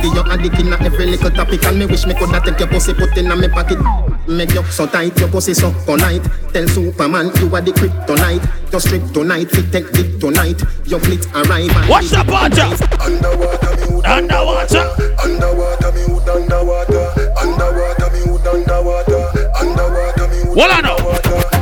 video addict in every little topic And me wish me coulda take your pussy put in a me pocket. Make you so tight, your pussy so polite. Tell Superman you are the kryptonite Just strip tonight, fit take dick tonight. Your fleet arrive and What's the puncher? Underwater me wood Underwater. Underwater me wood underwater. Underwater me wood underwater. Underwater me wood What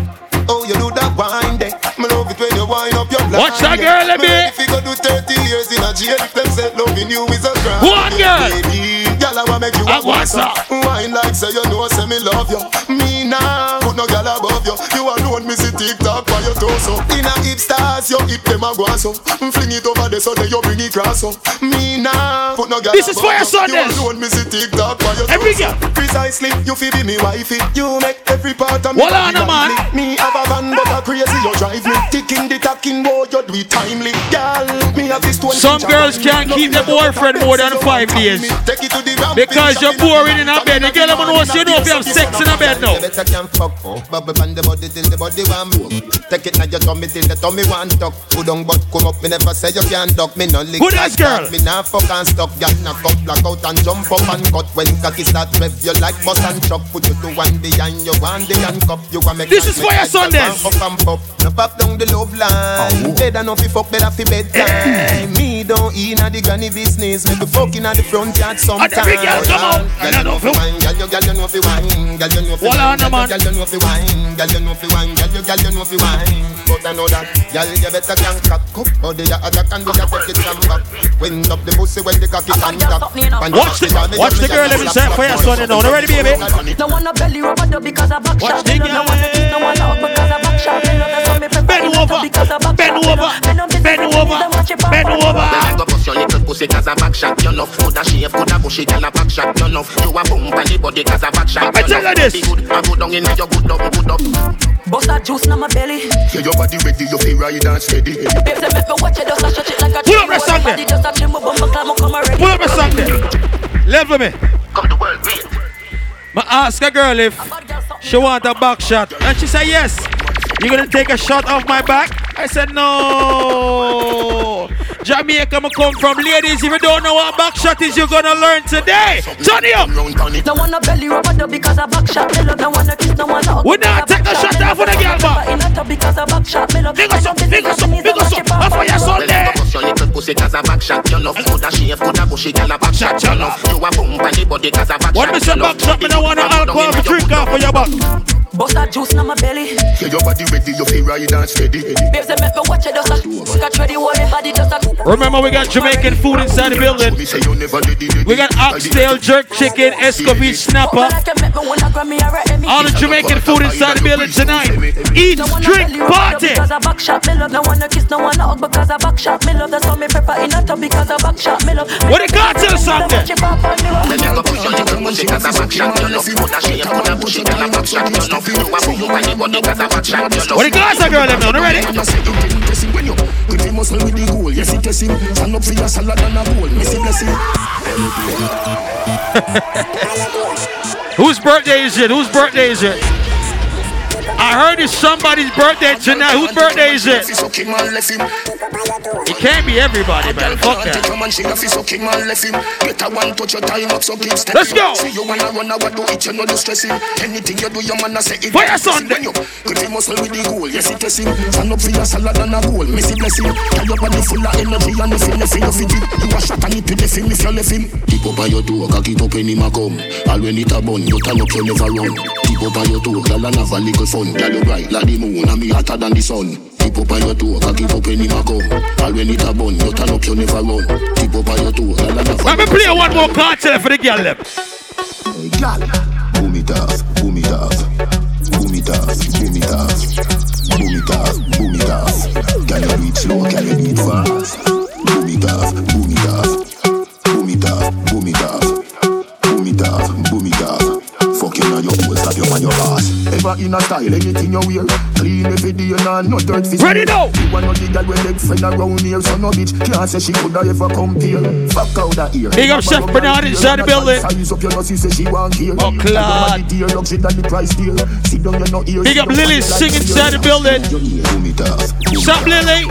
wind up your. Watch that girl, let me. If you go do 30 years in a jail, if them said loving you is a crime. One girl. Baby, girl, I wanna make you a wasa. Wine like say you know, say me love you. Me now, put no girl above you. You alone, me see TikTok by your torso. In a hip stars, your hip them a go so. Fling it over there so then you bring it cross so. Me now, put no girl This is above for your you. Alone, me see TikTok by your Every torso. girl. Precisely, you feel be me wifey. You make every part of me. Hold on, man. Me have a van, but a crazy you drive me. Ticking the talking, boy, you do it timely. Girl, me have this 20 Some girls can't keep their boyfriend more than five years. Take it to the Because you're up in boring in a bed. The girl, I'm gonna know you know if you have sex in a bed now. Better can fuck. Oh. Bubble on the body till the body want move Take it now your tummy till the tummy want tuck. Put on but come up, me never say you can't duck. Me no lick Who like girl? that. Me nah fuck and stuck. Girl knock up, black out and jump up and cut. When cocky start rev you like bus and truck. Put you to one behind you one the handcuff. You want make This is for your like you Sundays. Up and pop. No pop down the love line. Oh. Better no fi fuck, better fi bedtime. Me don't in a the granny business. Me be fucking at the front yard sometime And every girl come out. Girl, You you know know fi fi- wine, girl, you girl, you know fi wine, girl, you know fi wine, on, no, man. girl, you know fi wine, girl, you know fi wine, girl, you girl, you know fi wine. But I know that, girl, you better can cock up. How the other can do that, take it from back. Wind up the pussy when the cocky stand up. Watch the, watch the girl, let me say for your son, you know. You ready, baby? No one no belly rub up because of back Watch shot. the Me no one to kiss, no one hug because of back. Me love that's why me prefer Bend over, because of back bend over, love- me love this bend over, me watch it pop bend over. I go bust your little pussy a back shot You know, coulda shave, coulda bushy, girl a back shot You know, you a bump body cause a back shot I tell you this. Good, I go down in your good up, good up Bust that juice in my belly. Yeah, your body ready, you feel right and steady. Babes, they make me watch it, just a shut it like a Pull up the song there. just a trim, bumper climb, come already. Pull up a song there. Level me. Come the world great I ask a girl if she want a back shot. And she said yes. You gonna take a shot off my back? I said no. Jamaica me come from ladies. If you don't know what back shot is, you're gonna learn today. Turn it up. On. No no belly rub up because of back shot. Me love no no kiss, no one hug. We not take a shot off with a girl, a tub because of back shot. Me love Big us up, big us up, big us up. Off for your Well, there. your little pussy cause a back shot You know, coulda shave, coulda bushy, girl a back shot You know, you a bump on the body cause a back What shot me say back shot? Me be don't want no I go alcohol down for in your drink off for your back. Bust that juice in my belly. Yeah, your body ready, you feel right and steady. Babes, they make me watch it, just a scratch ready, hold me body just a. Remember, we got Jamaican food inside the building. Me say you never did it. We got oxtail, jerk chicken, escovitch, snapper. I can make me wanna Grammy or a Emmy. All the Jamaican food inside the building tonight. Eat, No one no drink, belly rub up party. Because of back shot, me love. No one no kiss, no one no hug because of back shot. Me love that's why me prefer in a tub because of back shot. Me love. What the cartel song there? Watch it pop on me, Well, you go bust your little pussy cause a back shot You know, coulda shave, coulda bushy, girl a back shot You know, you a bump on the body cause a back shot You know, What the girl them now? You ready? You say you getting pressing when you Good for muscle with the goal Yes, it testing Stand up for your salad and a bowl Missy blessing Whose birthday is it? Whose birthday is it? I heard it's somebody's birthday tonight. Whose birthday is it? It can't be everybody, man. Fuck that. Let's go. Anything you do your Sunday. For your toe Cock it up him come All when it a bun You turn up you never run Keep up on your toe Girl and have a little fun Girl you bright like the moon And me hotter than the sun Keep up on your toe Cock it up when him a come All when it a bun You turn up you never run Keep up on your toe Girl and have a Let me play one more cartel eh, for the girl eh? them. Gal, boom it off, boom it off, boom it off, boom it off, boom it off, boom it off. Can you do it slow? Can you do it fast? In a style, anything you wear, clean every day and no dirt for Ready now. You want no the girl with leg friend around here, so no bitch can't say she coulda ever compare. Fuck out that ear. Big up Chef Bernard inside the building. Size up your nose, you say she want here. Oh, Claude. Dear luxury than the price deal. Sit down, you no ear. Big up Lily sing inside the building. Boom it off. Stop Lily.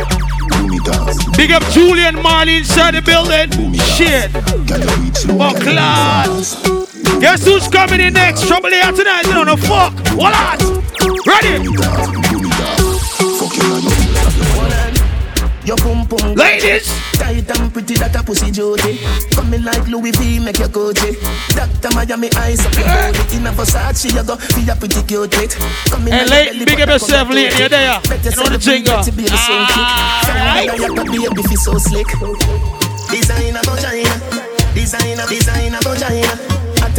Boom it off. Big up Julian Marley inside the building. Shit. Can you reach oh, slow? Class. Guess who's coming in next? Trouble here tonight, you know, no fuck. What on? Ready? Your pum pum Ladies! Tight and pretty that a pussy Jody. Coming like Louis V make your Gucci Doctor Miami eyes up your body. In a Versace you go be a pretty cute it Coming Hey lady, big up yourself lady, you there. You know the jingle. Alright ah. Baby feel so slick. Designer vagina Designer, designer vagina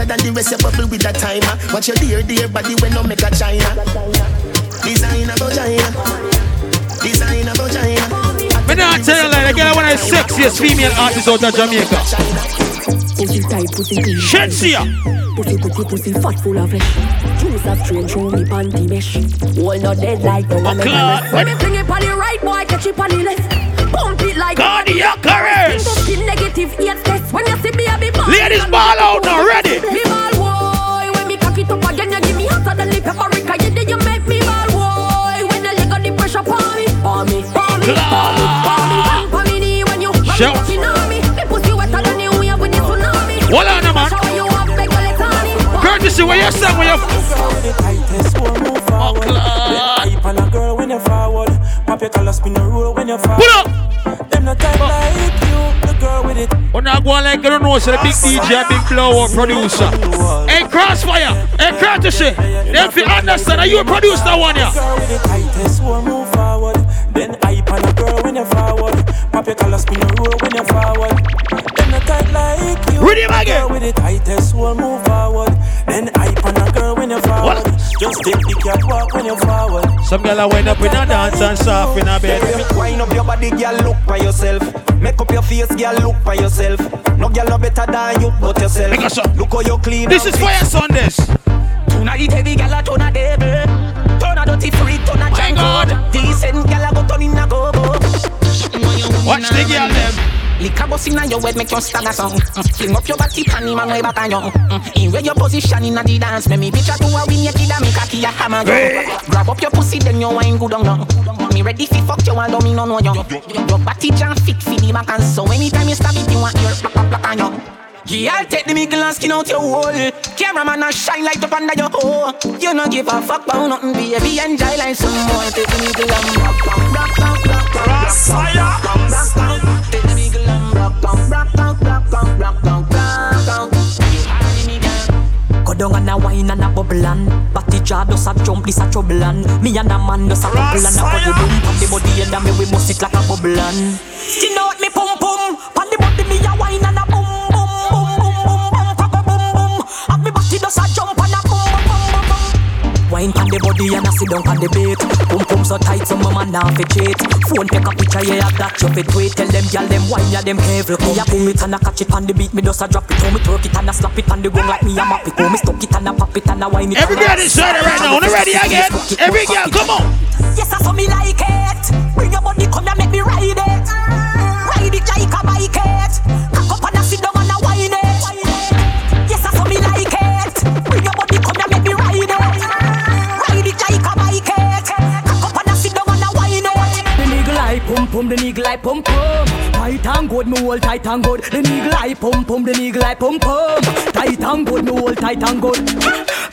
than the rest you bubble with a timer. Watch your dear, dear body when no make a China. Designer vagina Designer vagina me not tell you the girl one of the sexiest female artists out of Jamaica. Pussy tight, pussy clean. Shenseea. Pussy, pussy, pussy fat, full of flesh. Juice of strange, show me panty mesh. Wall not dead like the one When me fling it on the right, boy, catch it on the left. Pump it like cardiac arrest. Skin negative, test. When you see me, I be ball. Ladies, ball out now, ready. Me ball, boy. When me cock it up again, you give me hotter than the paprika. You did you make me ball, boy. When the leg on the pressure, palm me, palm me, palm me, palm me. Courtesy, where you sang, where you. Oh, Pull up. Them not tight oh. like you, the girl with it. When I go like you don't know, so the big DJ, big blower producer. Hey, Krossfayah, hey, Courtesy. Eh? Them fi understand, are you a producer one, yeah? Then hype on a girl when you forward. Pop your collar, spin a roll when you forward. A tight like you. Ready again. Girl with the tightest one move forward. Then hype on a girl when you forward. What? Just take the catwalk when you forward. Some girl are wind up in a dance and soft in a bed. Wind up your body, girl, look by yourself. Make up your face, girl, look by yourself. No girl no better than you, but yourself. Uh, look how you clean. This is Fire Sundays. Tonight heavy, girl, a ton of devil. Turn a dirty freak, turn a giant. Decent girl, a go turn in a go go. Watch the girl them. Lick a bus inna your head, make you stagger song. Mm. Fling up your body, panty man way back on you. Mm. In where your position inna the dance, make me picture to a win your kid and make a key a hammer. Grab up your pussy, then you wine good on you. Me ready fi fuck you, don't me no know you. Your body jam fit fi the back and so anytime you stab it, you want your black on you. Yeah, I'll take the middle and skin out your hole. Cameraman a shine light up under your hole. You no give a fuck about nothing, baby. Enjoy like some more. Take the middle and rock, rock, rock, rock, rock, rock, Take the middle and rock, rock, rock, rock, rock, rock, rock, rock. Go down and a wine and a bubble and Batty jaw does a jump, this a trouble and Me and a man does a couple and a body boom. The body and me we must it like a bubble and Skin out Wine on the body and a sit down on the bait. Boom, boom so tight, so mama now fi cheat. Phone take a picture, yeah, I got you fit wait. Tell them, y'all them wine, yeah, them careful. Me a boom it and a catch it on the beat, me just a drop it. How me twerk it and a slap it on the ground like me a map it. How me stuck it and a pop it and a wine it. Everybody ready right now, on ready again. Every girl, come on. Yes, I saw me like it. Bring your body, come and make me ride it. Ride it like a bike it. Like pum pum, the nigga like pum pum. Tight and good, me hold tight and good. The nigga like pum pum, the nigga like pum pum. Tight and good, me hold tight and good.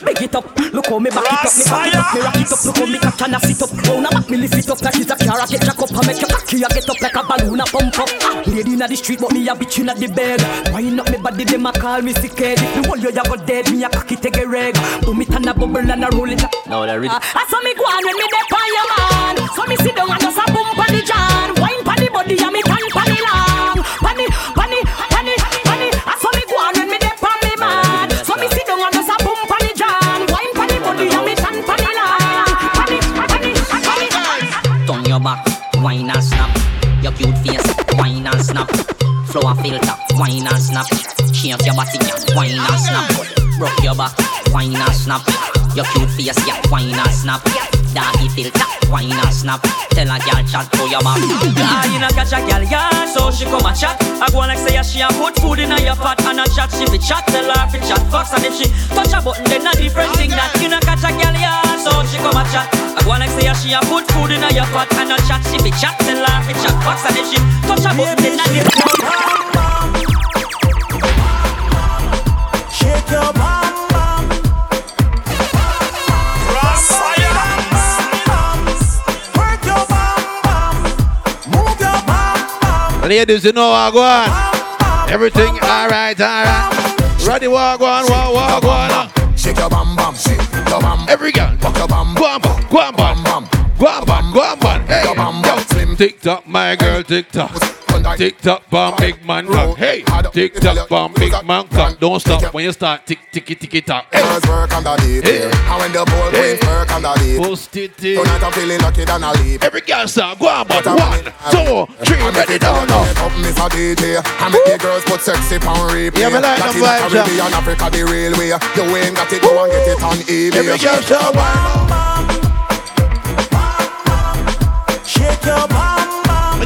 Big it up, look how me back it up, me back it up, me rock it up, look how me catch and a sit up. Round a back me lift it up like it's a car, I get jack up, I make your cocky, I get up like a balloon, a pump up. Lady inna the street, but me a bitch inna the bed. Wind up me body, them a call me sick head. If me hold you, you go dead, me a cocky take a reg. Boom it and a bubble and a roll it. No, that really. I saw me go on when me dey on your man. So me sit down and just a boom pon the jan. Wine and snap. Your cute face, wine and snap. Flower filter, wine and snap. Change your body, yeah, wine and snap. Rock your back, wine and snap. Your cute face, yeah, wine and snap. Doggy filter, wine and snap. Tell a girl chat to your back. Ah, you know catch a girl, yeah, so she come and chat. I go on like say yeah, she a put food in your pot and a chat. She fi chat, tell her fi chat. Fox and if she touch a button, then a different thing that you know catch a girl, yeah, so she come and chat. I go on like say yeah, she a put food in your pot and a chat. She fi chat, tell her fi chat. Fox and if she touch a button, then a different. Ladies, you know I go on. Everything alright, alright. Ready, walk on, walk, walk on. Shake your bam bam, shake your bam. Every girl, Walk your bam, go on, go on, bam bam. go on, go on, hey, Your bam bam yo. slim. Tick tock, my girl, tick tock. Tick tock, bomb, big man, cock. Hey, tick tock, bomb, big man, cock. Don't stop when you start tick, ticky, ticky, tock. Hey, Girls work under the Hey. tail. And when the ball Hey. queens work under the post it in. Tonight I'm feeling lucky than a leap. Every girl start, go on, but one, two, three, ready, down, now. Up Mr. DJ I make the girls put sexy pound replay Yeah, me like them Latin vibes, yeah. Caribbean, Africa, the railway You ain't got it, go and get it on eBay Every girl start, one. Shake your bam bam, We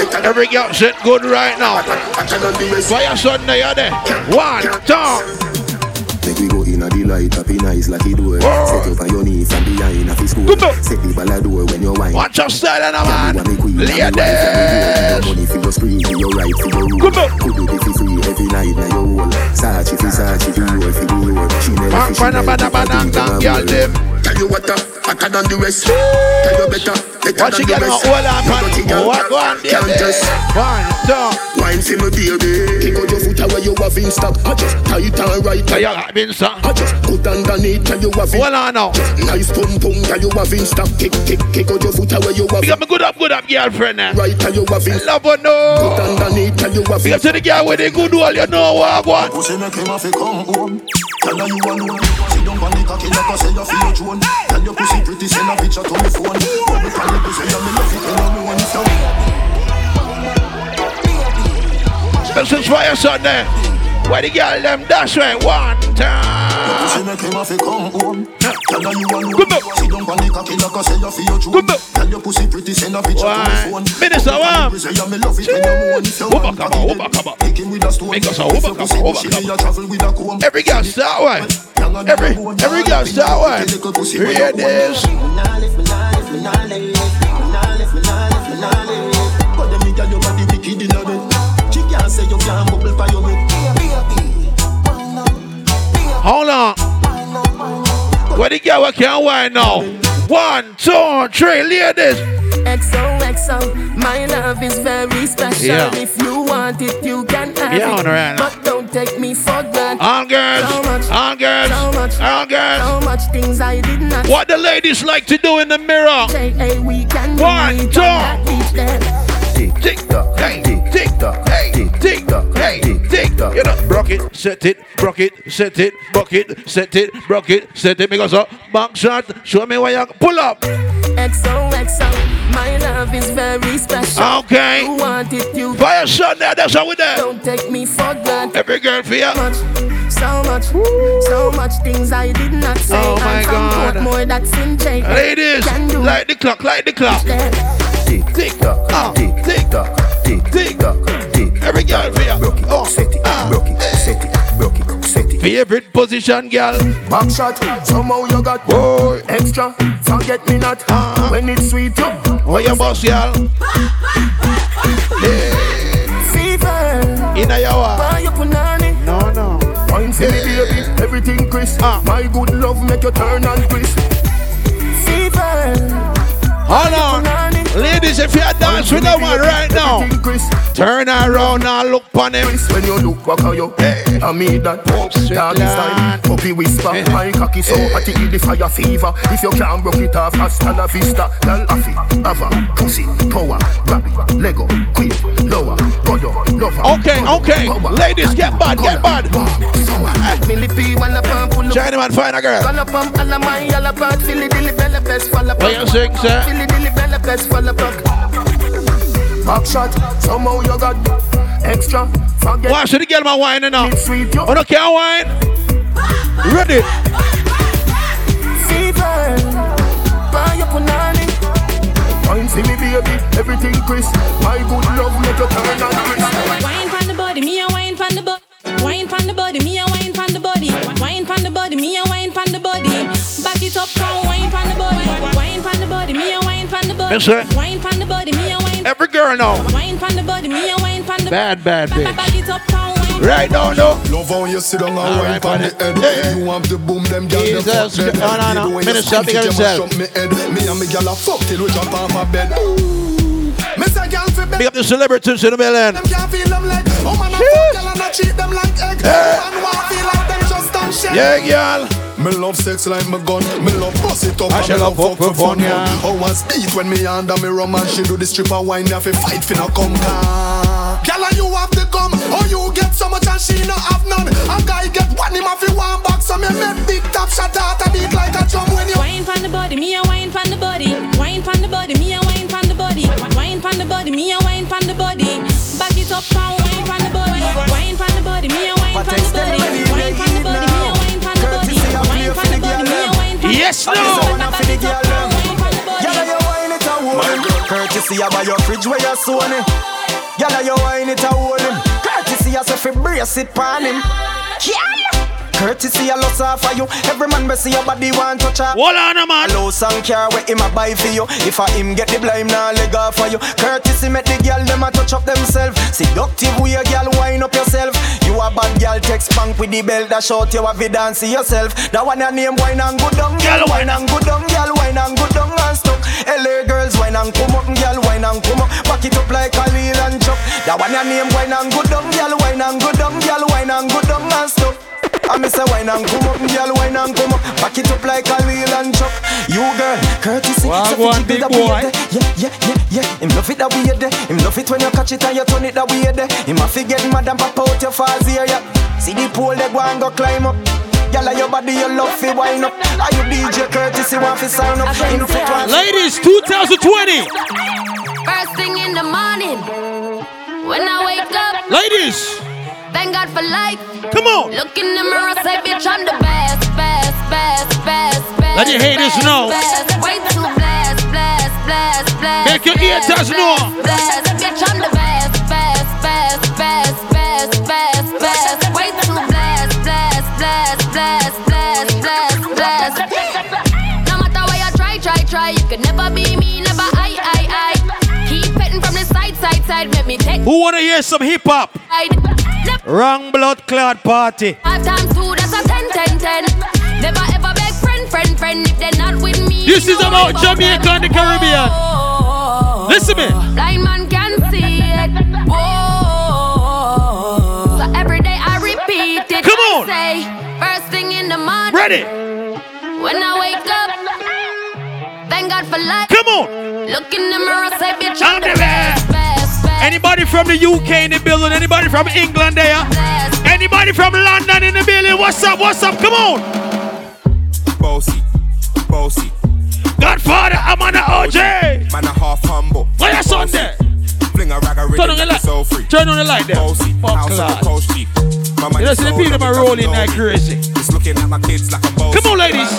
like Set up on your from behind. Set the ball a door when a and. Money for your for your right, for your it free, every night on your roll Every girl sit good right now. Fire Sunday, you there. One, two. Make we go inna the light, happy nice like the door Set up on your knees from behind a school Come on. Set the ball a door when you whine Watch your style, now, man. You want me queen, and and me Ladies. Money for your spree, for your right, for your rule. Could do it free every night, now your whole. Sachi for Sachi, do roll for the roll. Chanel Bang, for Chanel, bang, bang, if I bang, think bang, of a girl, roll. them. Tell you what, uh, hotter than the rest. Tell you better, better Watch you than get the rest. on, You man. girl, What go on, can't baby? just One, two. Wine for me, baby. Kick out your foot away, you have in stock. I just tight and right. So you got been song. I just put underneath, tell you have in Hold on now. Nice pum pum, tell you have in stock. Kick, kick, kick out your foot away, you have You in got me good up, good up, girlfriend. eh. right, tell you have in Love her, Put no. underneath, tell you have in Because to the girl with the good wall, you know what I want. Pussy make him have to come home. Tell her you alone. Sit down on the cocky like I say you feel your drone. Tell your pussy pretty, send a picture to me phone. Bubble pan your pussy, you me love it you moan. Special fire Sunday. Eh? Where the girl them dash right one time. pussy make him have to come home. Tell her you alone. Come on. Sit down on the cocky like I say you feel your drone. Come on. Tell your pussy pretty, send a picture to Why? phone. Minister, Bubble pan what? your pussy, you me love it when you moan. If you Whoop, want come on, cocky, whoop, then come on. Kick him with a stone. Make us a If whoop, your come pussy on, whoop, bushy, come you travel with a comb. Every girl start one. Every every girl start one. Here it is. Hold on. Where the girl what can wine now? One, two, three, ladies. XOXO, my love is very special. Yeah. If you want it, you can have Yeah, it. alright. But don't take me for granted. All girls, So much, all girls, so much, all girls. so much things I did not What the ladies like to do in the mirror? say. Hey, we can One, two. On that beach there. Tick tock, hey, tick tock, hey, tick tock, hey, tick tock. You know, broke it, set it, broke it, set it, broke it, set it, broke it, set it. Because up, back shot, show me where you pull up. XOXO, my love is very special. Okay. You want it, you Fire shot there, that's how we there. don't take me for granted. Every girl for you. much, so much, so much things I did not say. Oh my I'm from God. Portmore, that's in J. Ladies, Can do like the clock, like the clock. Tick Tick tock, ah, tick tick tock, tick tick. tock, tick. Every girl for. Broke it, Oh, set it, ah. broke it, set it, broke it, set it. Favorite position, girl. Back shot, somehow you got Oh, extra. Forget me not when it's sweet. You where you boss, girl? Fever, In a yawa. buy your punani. No, no. Wine for me, baby, everything crisp. Ah. My good love make you turn and crisp. Fever, Hold on. Ladies, if you dance with that one right now, turn around and look on him. When you look back at you. Hey. I mean that. Line. style, puppy whisper. My cocky so hot it the fire fever. If you can't broke it off, hasta la vista. Girl, affy, ava, pussy, power, grab it, Lego, quick, lower. Okay, okay. Ladies, get bad, get bad. China man, find a girl. My, What you sing, sir? Back somehow you got extra. Forget Watch the girl man whining now. it's sweet. You Oh, no, can't whine. Ready? Fever, buy your punani. Wine see me baby, everything crisp. My good love make you turn and crisp. Wine from the body, me a wine from the butt. the body, me a wine pan the body. Wine pan the body, me a wine pan the body. Back it up, come wine pan the body. Wine pan the body, me a wine pan the body. Yes, sir. Wine pan the body, me a wine. Every girl know. Wine pan the body, me a wine pan the Bad, bad bitch. Back it up, come. Right now, no. Love how you sit down and wine right, pon the buddy. head. You want the boom, them gyal them fuck dead. No, no, no. The way you Minister, squeeze big it, up yourself. me and me gyal a fuck till we jump off a bed. Ooh. Big up the celebrities in the building. Them can't feel them leg. Oh man, I fuck gyal and I treat them like egg. Oh, man want feel like them just done shit. Yeah, girl. Me love sex like my gun. Me love bust it up I and shall me love love fuck for fun. yeah. Oh, one speed when me under me rum and she do the stripper wine. Me have to fight for no come car. Gyal and you have the gum. Oh, you get so much and she no have none. A guy get one him have to one box. So me make big top shot out a beat like a drum when you. Wine pan the body, me a wine pan the body. Wine pan the body, me a wine pan the body. Wine pan the body, me a wine pan the body. Back it up, come wine pan the body. Wine pan the body, me a wine pan the body. Wine pan the body, me a wine pan the body. Wine pan the body, me a wine pan the body. Yes, no. Back it wine pan the body. Yalla, you wine it a hold him. Courtesy about your fridge where you sew him. Yalla, you wine it a hold him. Courtesy as if you brace it pan him. Yalla. Courtesy a loss off for you. Every man be see your body want touch her. Hold on, man. Low song car where him a buy for you. If I him get the blame now, leg off for you. Courtesy make the girl them a touch up themselves. Seductive way a girl wind up yourself. You a bad girl text spank with the belt that short you have it dance yourself. That one your name wine and good down, girl wine and good down, girl wine and good down and stuck. LA girls wine and come up, girl wine and come up. Back it up like a Lil and Chuck. That one your name wine and good down, girl wine and good down, girl wine and good down and stuff. I me say wine and come up, girl wine and come up. Back it up like a Lil and Chuck. You girl, courtesy. Well, so go on, big boy. Yeah, yeah, yeah, yeah. Him love it that way there. Him love it when you catch it and you turn it that way there. Him a fi get mad and pop out your fast here, yeah. See the pole they go and go climb up. Gyal, your body, your love fi wind up. Are you DJ courtesy want fi sign up? In fit one. Ladies, 2020. First thing in the morning, when I wake up, Ladies, thank God for life. come on. Look in the mirror, say, bitch, I'm the best, best, best, best, best. Let your haters best, know. Best. Way too blessed, blessed, blessed, blessed. Make your haters blessed, know. Blessed, bitch, I'm the best, best, best, best, best, best, best. Way too blessed, blessed, blessed, blessed, blessed, blessed, blessed. No matter where you try, try, try, you could never be side, make me take. Who wanna hear some hip hop? Wrong blood clot party. Five times two, that's a ten, ten, ten. Never ever beg friend, friend, friend if they're not with me. This is about Jamaica and the Caribbean. Oh, Listen me. Blind man can see it. So every day I repeat it. Come on. Say first thing in the morning. Ready? When I wake up, thank God for life. Come on. Look in the mirror, say bitch, I'm I'm, the the best, best, best. Anybody from the UK in the building? Anybody from England there? Anybody from London in the building? What's up? What's up? Come on. Bossy, bossy. Godfather, I'm on the OJ. Man, a half humble. Why you son Bossy. there? Fling a rag a Turn rhythm on the that is so free. Turn on the light there. Bossy, Fuck house class. the coast G. My You know, see the people them are rolling like crazy. Just looking at my kids like I'm bossy. Come on, ladies.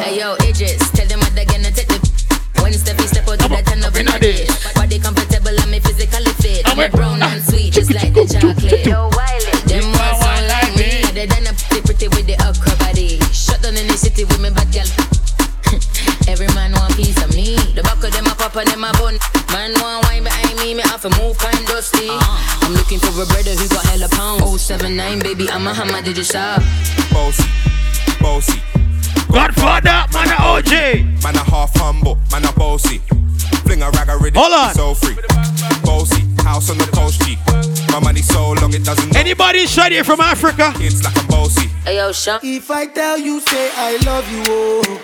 Hey yo, Idris, tell them what they're gonna take the When Steffi step out to I'm a- that turn up in in a a dish. The chocolate Yo, Wiley, them ones sound like me Other than a pretty pretty with the okra body Shut down in the city with me bad girl Every man want piece of me The back of them a pop and them a bun Man want wine behind me, me have to move kind dusty uh-huh. I'm looking for a brother who got hella pounds 079 baby, I'm a hammer, did you shop? Bossy, bossy. Godfather, man, the OJ. Man, a half humble. Man, a bossy. Fling a rag a rhythm Hold on. so free. Bossy, house on the coast G. My money so long it doesn't. Anybody shot here from Africa? Kids like I'm bossy. Hey yo, Sean If I tell you, say I love you, oh.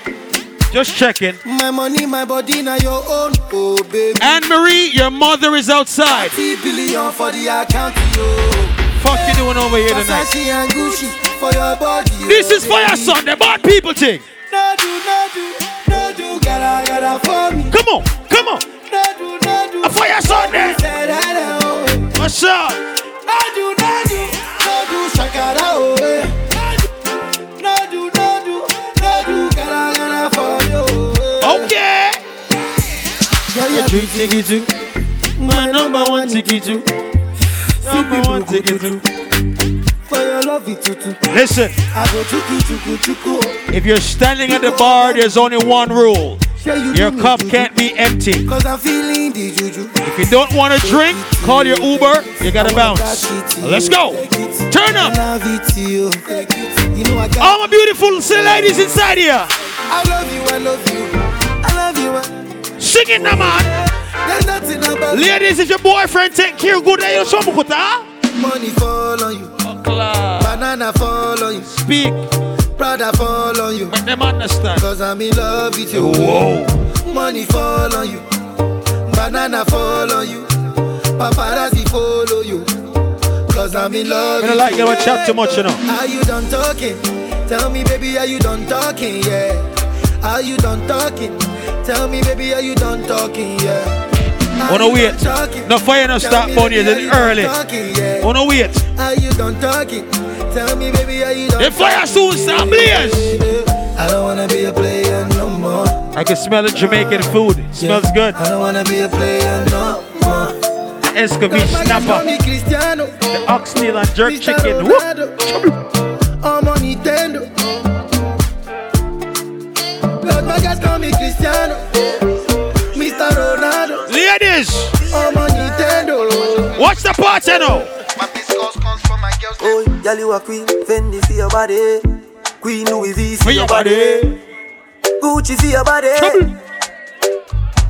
Just checking. My money, my body, now your own, oh baby. Anne Marie, your mother is outside. 30 billion for the account, yo. Fuck you doing over here tonight? Versace and Gucci for your body. This oh, is for your son, the bad people thing. No do, no do, no do, gotta, gotta for me. Come on, come on. No do, no do. A for your What's up? No do, no do, no do, shakara, oh. eh. No do, no do, no do, gotta, gotta for you. oh, eh. Okay. Yeah, yeah, Three ticket two. My number one ticket two. Number one ticket two. For your love, it tutu. Listen, I go chuku chuku chuku. if you're standing at the bar, there's only one rule. Your cup can't be empty. Cause I'm feeling the juju. If you don't want to drink, call your Uber. You gotta bounce. Let's go. Turn up. I love it to you. You know I got. All my beautiful ladies inside here. I love you, I love you. I love you. Sing it now, man. There's nothing about Ladies, if your boyfriend take care good, then you show me money fall on you. Banana fall on you. Speak. Prada fall on you. Make them understand. Cause I'm in love with you. Whoa. Money fall on you. Banana fall on you. Paparazzi follow you. Cause I'm in love I with don't like you. you to chat too much, you know. Are you done talking? Tell me, baby, are you done talking? Yeah. Are you done talking? Tell me, baby, are you done talking? Yeah. Wanna wait. No fire no start bunny, it's you early. Yeah. Wanna wait. Are you done talking? Tell me, baby, are you done The fire soon start blaze. I don't wanna be a player no more. I can smell the Jamaican food. It smells good. I don't wanna be a player no more. The Escovitch snapper. me Cristiano. The oxtail and jerk chicken. Whoop. Ronaldo. I'm on Nintendo. Lord, my guys call me Cristiano. Mr. Ronaldo. Ladies, I'm on Nintendo. watch the party now. Oh, girl, you a queen. Fendi for your body. Queen Louis V for, For your body. Gucci for your body.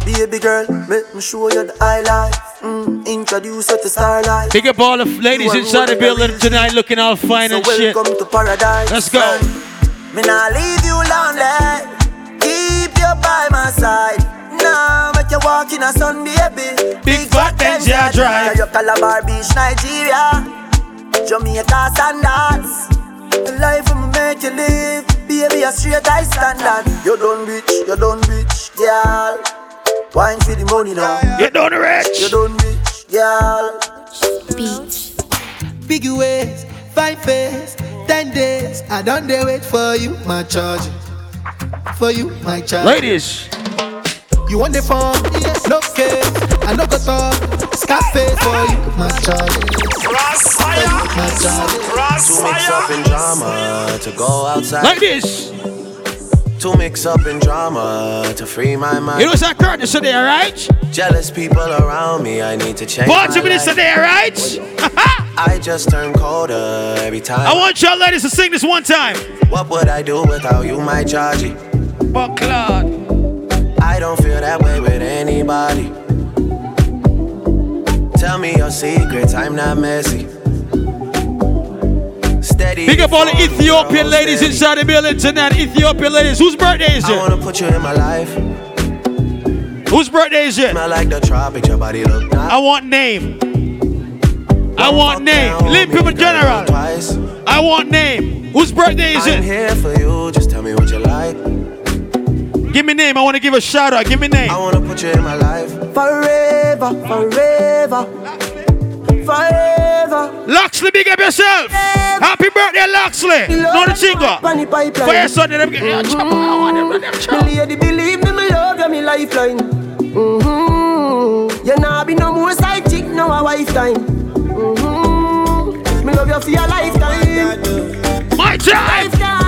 Baby girl, make me show you the high life. Mm, introduce you to starlight. Big up all the ladies inside the building tonight looking all fine So and shit. welcome to paradise. Let's go. Me nah leave you lonely. Keep you by my side. Nah, make you walk in a sun, baby. Big fat Benz, yeah, drive. You Calabar Beach, Nigeria. Jamaica standards. The life I'ma make you live. Baby, a straight high standard. You done rich, you done rich, girl. Wine for the money now. You done rich. You done rich, girl. Big ways, five face, ten days. I done they wait for you, my charge. For you, my charge. Ladies, You want the phone? No case. I no go talk. Scarface for you, my charge. For you, my charge. To mix up in drama, to go outside. ladies. To mix up in drama, to free my mind. You know what's that curtain today, alright? Jealous people around me, I need to change. With this life. today, alright? I just turn colder every time. I want y'all ladies to sing this one time. What would I do without you, my Georgie? But Claude. I don't feel that way with anybody. Me your secrets, I'm not messy. Steady. Big up all the Ethiopian ladies steady. inside the building tonight. Ethiopian ladies. Whose birthday is it? I wanna put you in my life. Whose birthday is it? Smell like the tropics, your body look nice. I want name. I want name. Limp people general. Twice. I want name. Whose birthday is I'm it? here for you, just tell me what you like. Give me name. I want to give a shout out. Give me name. I wanna put you in my life. Forever, forever, forever. Loxley, big up yourself. Happy birthday, Loxley. Know the jingle. Bunny pipeline. For your son, them get yeah, chop, I want them, them chop. Me lady believe me, me love you, me lifeline. Mm-hmm. You nah be no more side chick, no a wife time. Mm-hmm. Me love you for your lifetime. My time. Lifetime.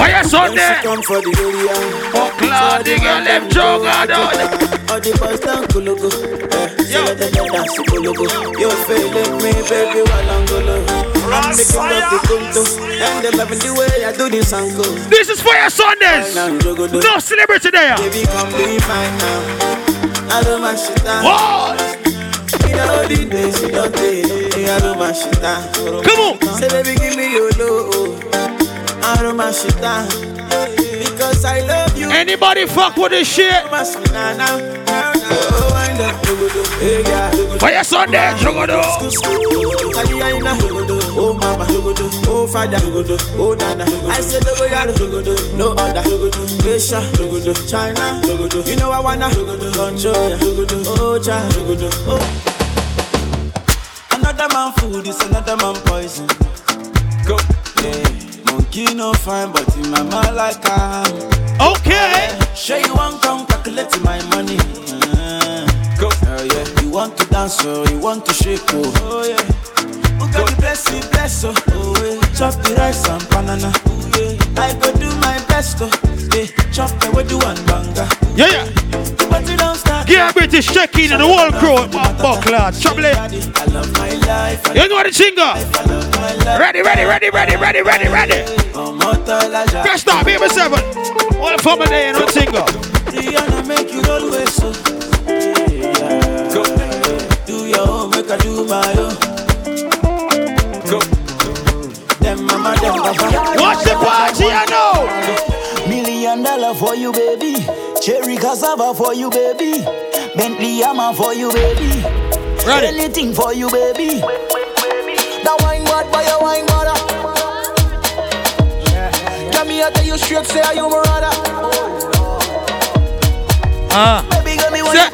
For your son, there. Come for the area. Oh, Claude, the girl, them jugger, All the boys down Kulugu. Eh, let them dance Kulugu. You feeling me, baby, while I'm golo. I'm making love the kuntu. And they loving the way I do this is for your Sundays. No celebrity there. Baby, come be mine now. I don't mind shit down. What? You know the days you don't take. I don't mind shit down. Come on. Say, baby, give me your love. I shit down. Because I love you. Anybody fuck with this shit? Oh, yeah. For your Sunday, Jogodo. Oh mama, oh father, oh nana. I said oh, the way no other. Asia, China, you know I wanna control. Oh oh. Another man food is another man poison. Go, yeah. Pikin no fine, but in my mind like I'm. Okay. Sure you want come calculate my money. Uh-huh. Go. Uh, yeah. You want to dance, oh, you want to shake, oh. Oh yeah. Oh, bless you, bless. Oh. oh yeah. Chop the rice and banana. Yeah. I go do my best to hey, chop the way do one banga. Yeah, yeah. But you don't. Yeah, British check in and the whole crew. Uh, Buckler, trouble it. I. You know what the singer. Ready, ready, ready, ready, ready, ready, ready. Fresh start, baby seven. All the former day, no singer. Rihanna make you always so. Do your own, make I do my own. Watch the fire you know. Million dollar for you, baby. Cherry cassava for you, baby. Bentley hammer for you, baby. Ready. Anything for you, baby. That wine god, buy a wine bar. Get me I tell you straight, say I you my brother. Ah. Uh. Baby, get me when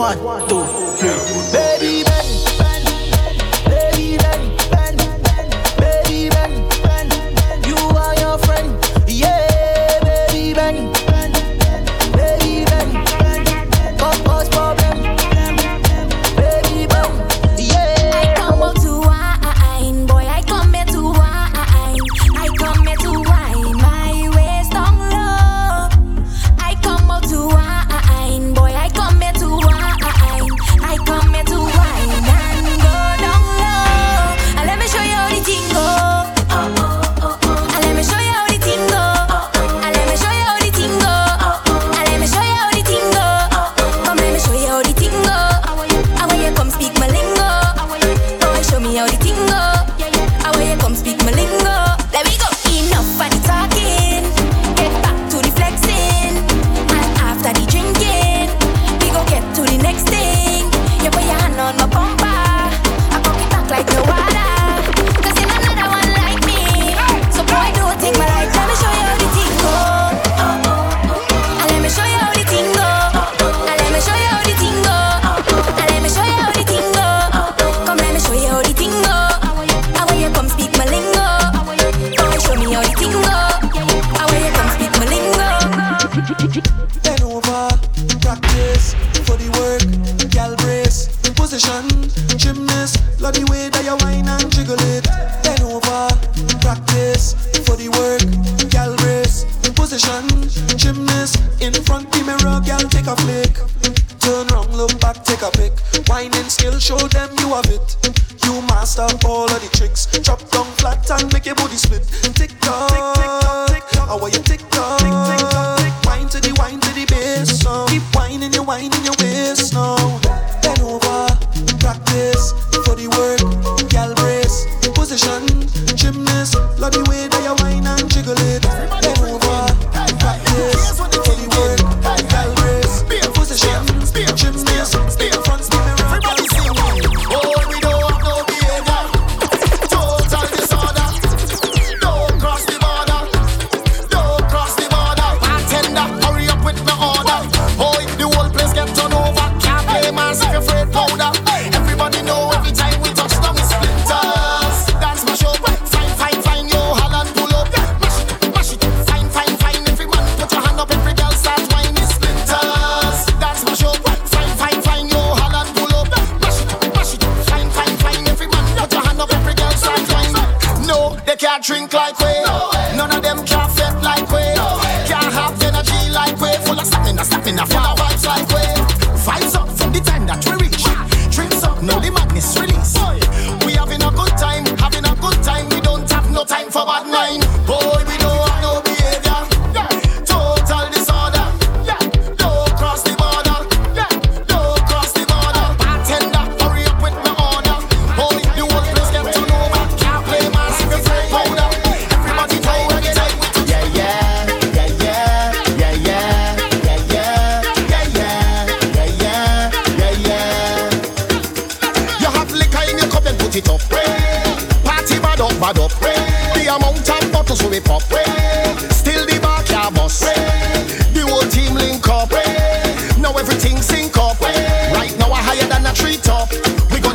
One, two, three. Baby.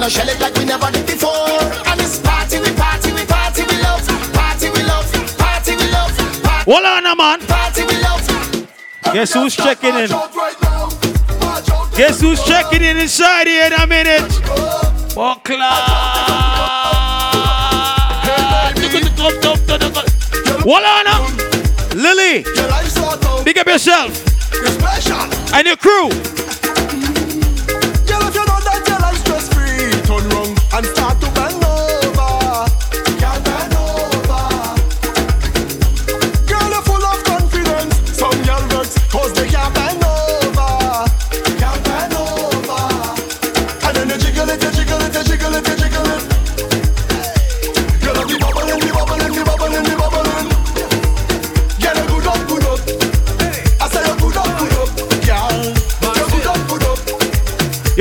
gonna shell it like we never did before. And it's party, we party, we party, we love. Party, we love. Party, we love. Party, Hold on, man. Party, we love. Guess who's checking in? Guess who's checking in inside here in a minute? Buckla. Wallana. Lily. Big up yourself. And your crew.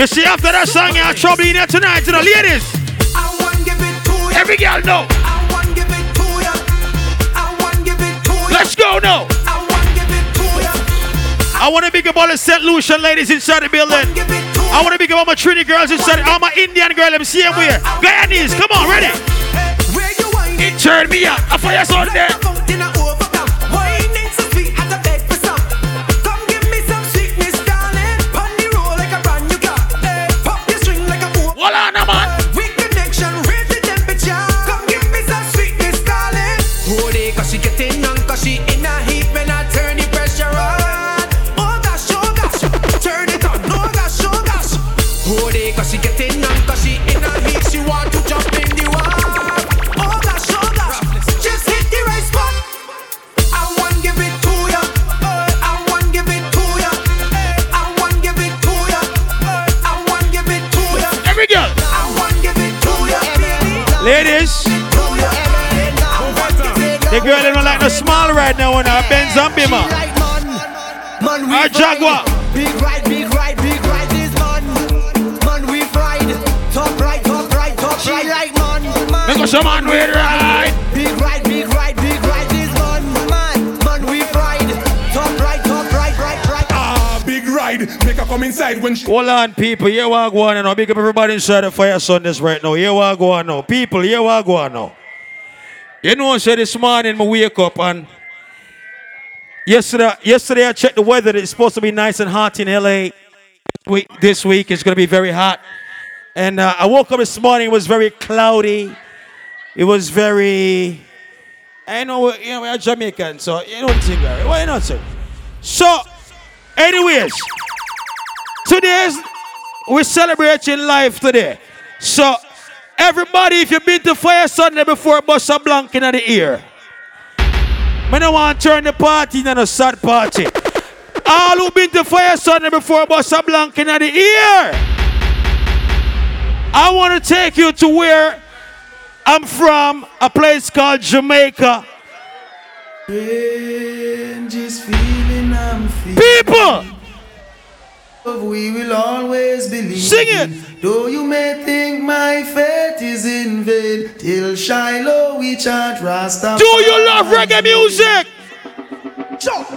You see, after that song, you're trouble in here tonight, you know, ladies. Every girl know. Let's go now. I want to big up all the St. Lucian ladies inside the building. I want to big up all my Trinity girls inside, all my Indian girls, let me see them here. Guyanese, come on, ready? It turned me up. I fire on there. Like no small right now on her Benz and Bima. Man, Jaguar. Big ride, big ride, big ride is man. Man, we ride. Top right, top right, top right, like man. man. Make us some man with ride. Big ride, big ride, big ride is man. Man, man, we ride. Top right, top right, right, right. Ah, big ride. Make her come inside when she. Hold on, people. Here we go on now. Big up everybody inside the fire Sundays right now. Here we go on now. People, here we go on now. You know, say this morning I wake up and yesterday, yesterday I checked the weather. It's supposed to be nice and hot in LA. Week, this week it's going to be very hot. And uh, I woke up this morning. It was very cloudy. It was very. I know, you know, we're Jamaican, so you know what I'm. Why not, sir? So, anyways, today's we're celebrating life today. So, everybody, if you've been to Fire Sunday before, bust a blank in the ear. I don't want to turn the party into a sad party. All who been to Fire Sunday before, bust a blank in the ear. I want to take you to where I'm from, a place called Jamaica. Strangest feeling I'm feeling. People! We will always believe. Sing it! Though you may think my faith is in vain, till Shiloh we chant Rasta. Do you love reggae music? Jump.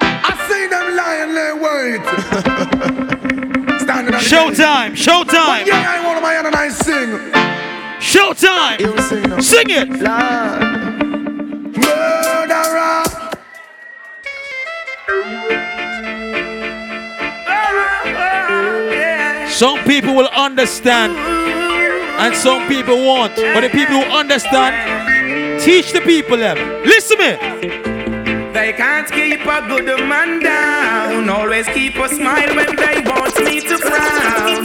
I see them lying there wait. Standing on Showtime, showtime. But yeah, I want my hand and I sing. Showtime. Sing it. Murderer. Some people will understand and some people won't. But the people who understand, teach the people them. Listen to me. They can't keep a good man down. Always keep a smile when they want me to frown.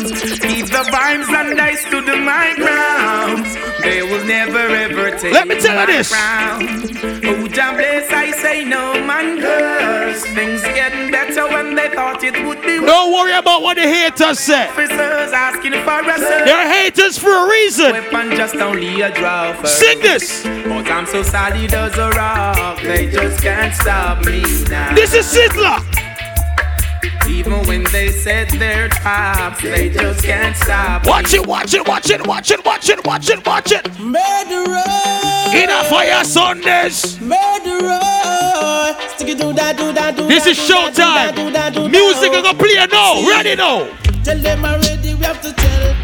Keep the vibes and I stood my ground. They will never ever take Let me tell you this. crown. Oh, Jah bless, I say no man curse. Things getting better when they thought it would be. Don't worry about what the haters say. Officers asking for a search. They're haters for a reason. Weapon just only a draw first. Sing this. But I'm so solid as a rock. They just can't stop me now. This is Sizzla. Even when they set their traps, they just can't stop. Watch it, watch it, watch it, watch it, watch it, watch it, watch it. Murderer. In a fire Sundays. Murderer. Stick it do that, do that, do This that, is showtime. Music oh. gonna play now. Ready now. Tell them already, we have to tell.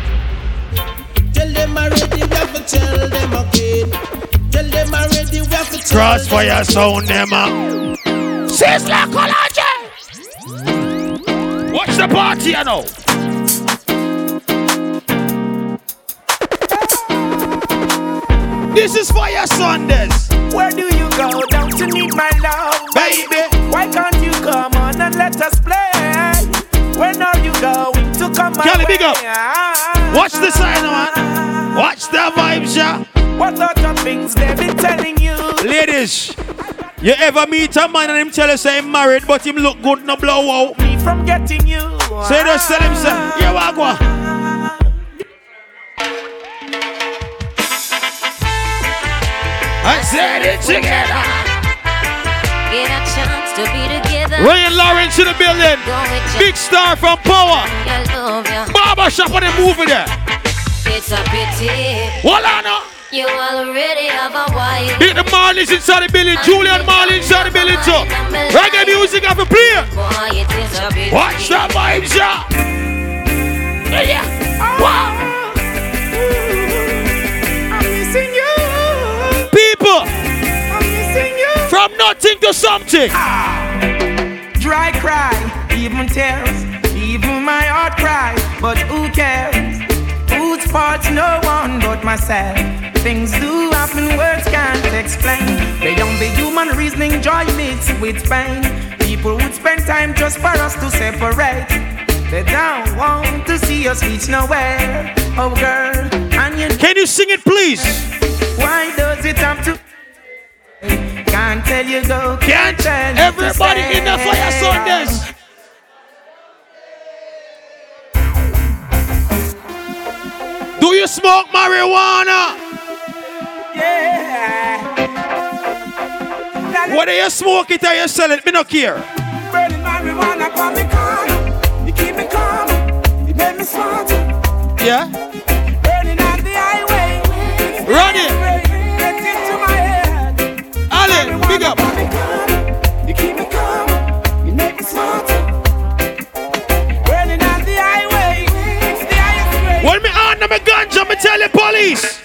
Tell them already, we have to tell them again. Tell them already, we have to tell Krossfayah sound them uh. up. Sizzla Kalonji. Watch the party, you know. This is Fire Sundays. Where do you go? Don't you need my love, baby? Why can't you come on and let us play? When are you going to come my Kelly, big up. Watch the sign, man. Watch the vibes, yeah. What sort of things they be telling you? Ladies, you ever meet a man and him tell you say him married, but him look good, no blow out? Me from getting you. Say just tell him, say, You yeah, wagwa. I said it together. Get a chance to be together. Ryan Lawrence in the building. Big star from Power. I love ya. Barber shop on the movie there. It's a pity. Voila, no. You already have a wife. Hit the Marleys inside the building. Julian Marley's inside the building too. Reggae music have a play. Boy, it is a pity. Watch the vibes, yeah. Yeah. Wow. I'm missing you. People. I'm missing you. From nothing to something. Dry cry, even tears, even my heart cries. But who cares? Whose fault's no one but myself. Things do happen, words can't explain. Beyond the human reasoning, joy mixed with pain. People would spend time just for us to separate. They don't want to see us reach nowhere. Oh, girl, and you Can you sing it, please? why does it have to? Can't tell you go, can't tell you Everybody in the Fire. Sundays. Do you smoke marijuana? Yeah. Whether you smoke it or you sell it, me no care. Burning marijuana me calm. You keep me calm. You make me smart. Yeah? Burning on the highway. Run it. Get into my head. Ali, big up. You keep me calm. You make me smart. Burning on the highway. It's the highest. When me on my ganja, me tell the police.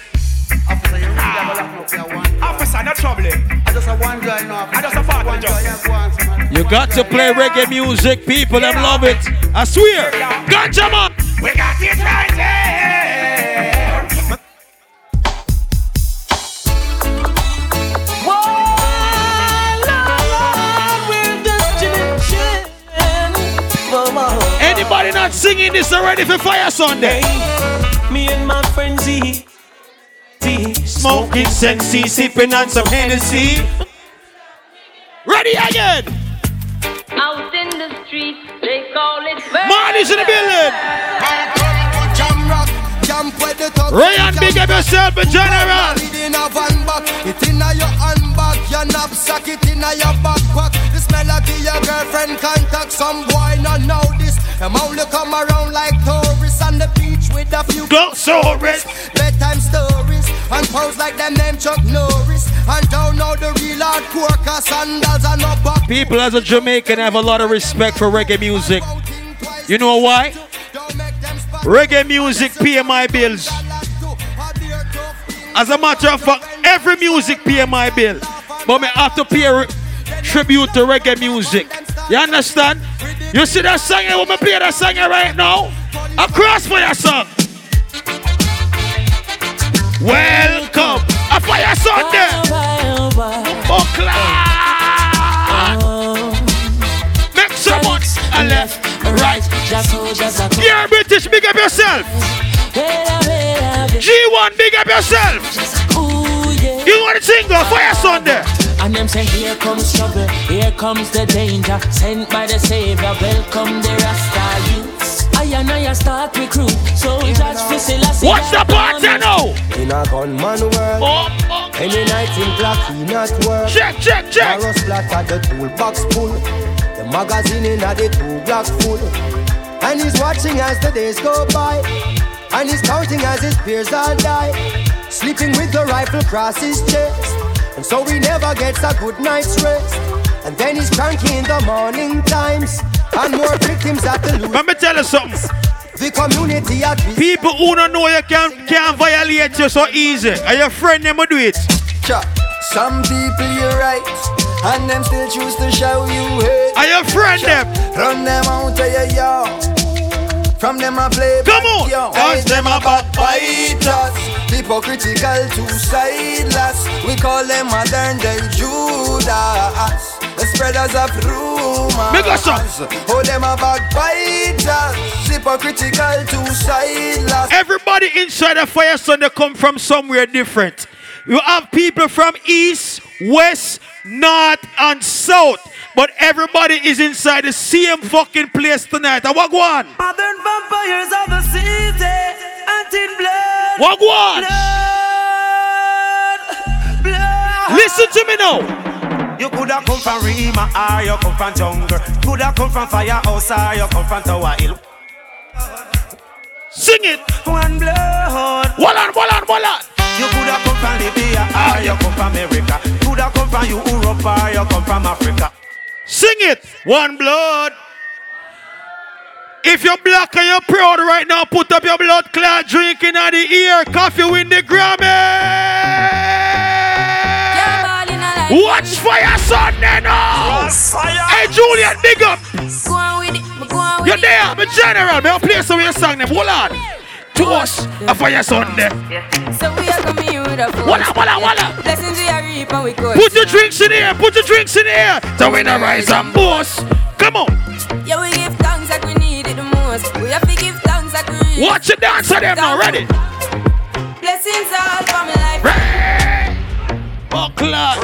Officer, no trouble. I just a one guy now. I just a part of You got to play reggae music, people, them love it. I swear. Ganja man. We got it right here. Anybody not singing this already for Fire Sunday? Me and my friend Z. Z. Smoking Sensi, sipping on some Hennessy. Ready again. Out in the street, they call it Marley's in the building. Jump with the top. Ryan, big up yourself, a general. It in a van back, it in a your handbag, your knapsack, it in a your backpack. The smell of your girlfriend contact. Some boy not know this. Them only come around like tourists on the beach with a few. Go tourists. Bedtime stories and pose like them name Chuck Norris. And don't know the real hardcore cause sandals and no back. People as a Jamaican have a lot of respect for reggae music. You know why? Reggae music pay my bills. As a matter of fact, every music pay my bill. But me have to pay re- tribute to reggae music. You understand? You see that song here? When me play that song right now? A Krossfayah song. Welcome. A fire Sunday. Oh, oh, oh, Make someone a left, a right. You're British, big up yourself. G1, big up yourself. You want to sing go fire Sunday? And them say, here comes trouble, here comes the danger. Sent by the Savior, welcome the Rasta youths. I and I start recruit, soldiers for Selassie. Watch the party now. In a gunman world, oh, oh. any night in clock he not work. Check, check, check. Arrow splatter the toolbox full, the magazine in a the two blocks full. And he's watching as the days go by, and he's counting as his peers all die. Sleeping with the rifle across his chest, and so he never gets a good night's rest. And then he's cranky in the morning times, and more victims at the loot. Let me tell you something. The community at. People who don't know you can can violate you so easy. And your friend them will do it. Cha. Some people you're right, And them still choose to show you hate. Are your friend them? Run them out of your yard. From them I play Come on. yo. Dance them a backbiters. Hypocritical to sideless. We call them modern day Judas. The spreaders of rumors. Make us up. Oh, them a backbiters. Hypocritical to sideless. Everybody inside the fire sun they come from somewhere different. You have people from east, west, north, and south. But everybody is inside the same fucking place tonight. I walk one. Modern vampires of the city, anti blood. Walk one. Blood, blood. Listen to me now. You coulda come from Rima or you come from jungle. Coulda come from firehouse or you come from Tower Hill. Sing it. One blood. Hold on, hold on, hold on. You coulda come from Libya or you come from America. Coulda come from Europe or you come from Africa. Sing it. One blood. If you're black and you're proud right now, put up your blood clot drink in the ear. Koffee win the Grammy. Watch fire Sunday now. Hey Julian, big up. Go on with it, go on with You're there, I'm a general. May I play some of your song them? Hold on. To us, a fire Sunday. So we are coming here with a force. Walla, walla, walla. Blessings we are reap and we course. Put your drinks in here. Put your drinks in here. So we not rise and boast. Come on. Yeah, we give thanks like we need it the most. We have to give thanks like we really Watch your dance for them now. Ready? Blessings all for my life. Buckler.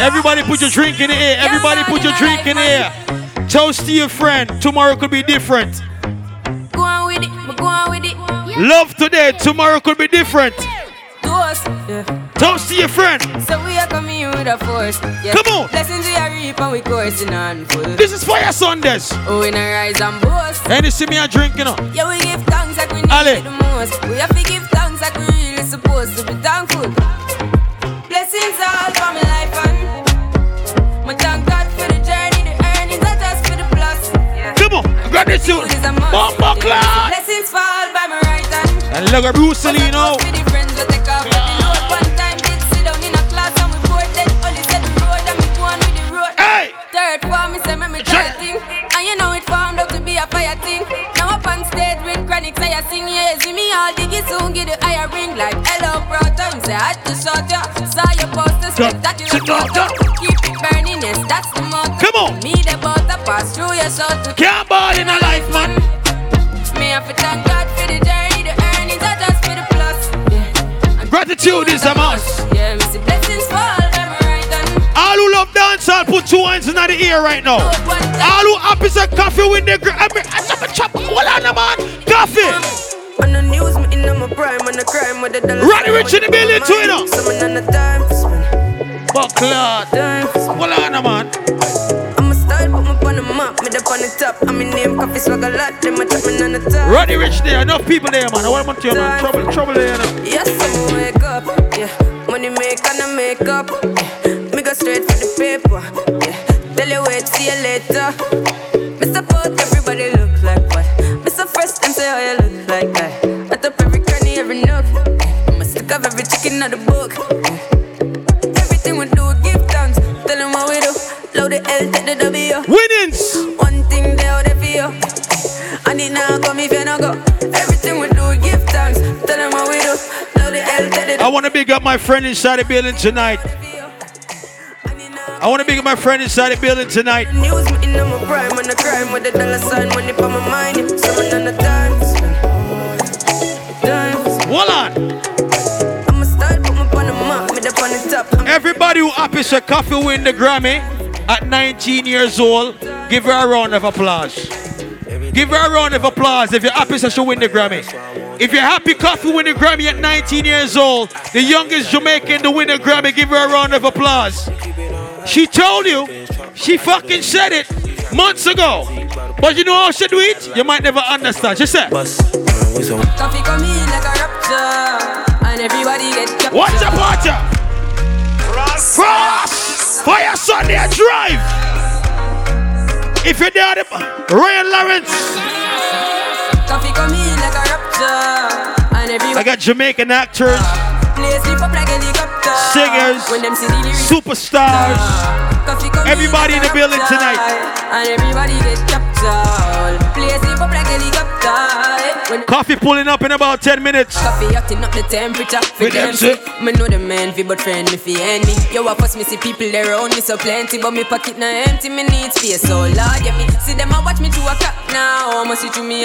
Everybody put your drink in the air. Everybody put your drink in the air. Toast to your friend. Tomorrow could be different. Go on with it, go on with it. Love today. Tomorrow could be different. To us, yeah. Toast to your friend. So we are coming with a force. Yeah. Come on. Blessings we are reap and we coursing on full. This is Fire Sundays. Oh, we not rise and boast. And you see me a drink, you know. Yeah, we give thanks like we need Ale. it the most. We have to give thanks like we really supposed to be thankful. Blessings all for my life and my thank God for the journey, the earnings, not just for the plus. Yeah. Come on. Is a clock. Blessings fall by my right hand. And look at Bruce Lee now. With the friends we take off every load. One time did sit down in a class and we bored then only said the road and we go on with the road. Hey! Third form, me say me me try thing, and you know it formed up to be a fire thing. Now up on stage with chronic, say I sing yeah, see me all diggy soon get the higher ring like hello brother. Me say I had to shot ya, saw your poster, spectacular. Keep it burning, yes that's the motto. Come on. Me the butter pass through your soul to Can't ball in a life, man. Me have to thank God for the journey, the earnings, not just for the plus. Yeah. Gratitude is a must. Yeah, me see blessings fall by my right hand. All who love dancehall, put two hands in the ear right now. All who happy say Koffee with the gra- I mean, I said, chop. Hold on, man. Koffee. Um, on the news, me in my prime, on the crime with the dollar. Roddy Ricch in the building too, you know. Someone on the time for spend. Buckler. Hold on, man. Map, me up on the top. I'm in name, Koffee swag a lot, them a chop me on the top. Roddy Ricch there. Enough people there, man. I want to you, man. Trouble, trouble there, know. Yes, I'm wake up, yeah. Money make and I make up. Yeah. Me go straight for the paper, yeah. Tell you wait, see you later. Me support everybody look like what? Me so first time say how you look like that. I top every cranny, every nook. I'm a stick of every chicken out the book. Everything L, take the W. Winnings. One thing they out for you. And it now come if you not go. Everything we do, give thanks. Tell them what we do. Load the L, take the I want to big up my friend inside the building tonight. I want to big up my friend inside the building tonight. News me in my prime on the crime with the dollar sign money for my mind. On the time to spend. Time. Hold on. I'm a style, put me on the map, me up on the top. Everybody who happy say Koffee win the Grammy at 19 years old, give her a round of applause. Give her a round of applause if you're happy say she win the Grammy. If you're happy Koffee win the Grammy at 19 years old, the youngest Jamaican to win the Grammy, give her a round of applause. She told you, she fucking said it months ago. But you know how she do it? You might never understand. She said, Koffee come in like a rapture, and everybody get captured. What's the party? Cross! Fire Sunday Drive! If you're there, the- Ryan Lawrence. Koffee come in like a rapture, I got Jamaican actors, play slip up like helicopter. singers, When them see the lyrics, superstars. Everybody in the building tonight. And everybody get captured. Place it up like helicopter. When Koffee pulling up in about 10 minutes. Koffee hotting up the temperature. For them. Me know the man fi but friend me fi enemy. Yo, I first me see people there around me so plenty, but me pocket na empty. Me need space, so Lord, yeah me see them a watch me to a now. Must see through me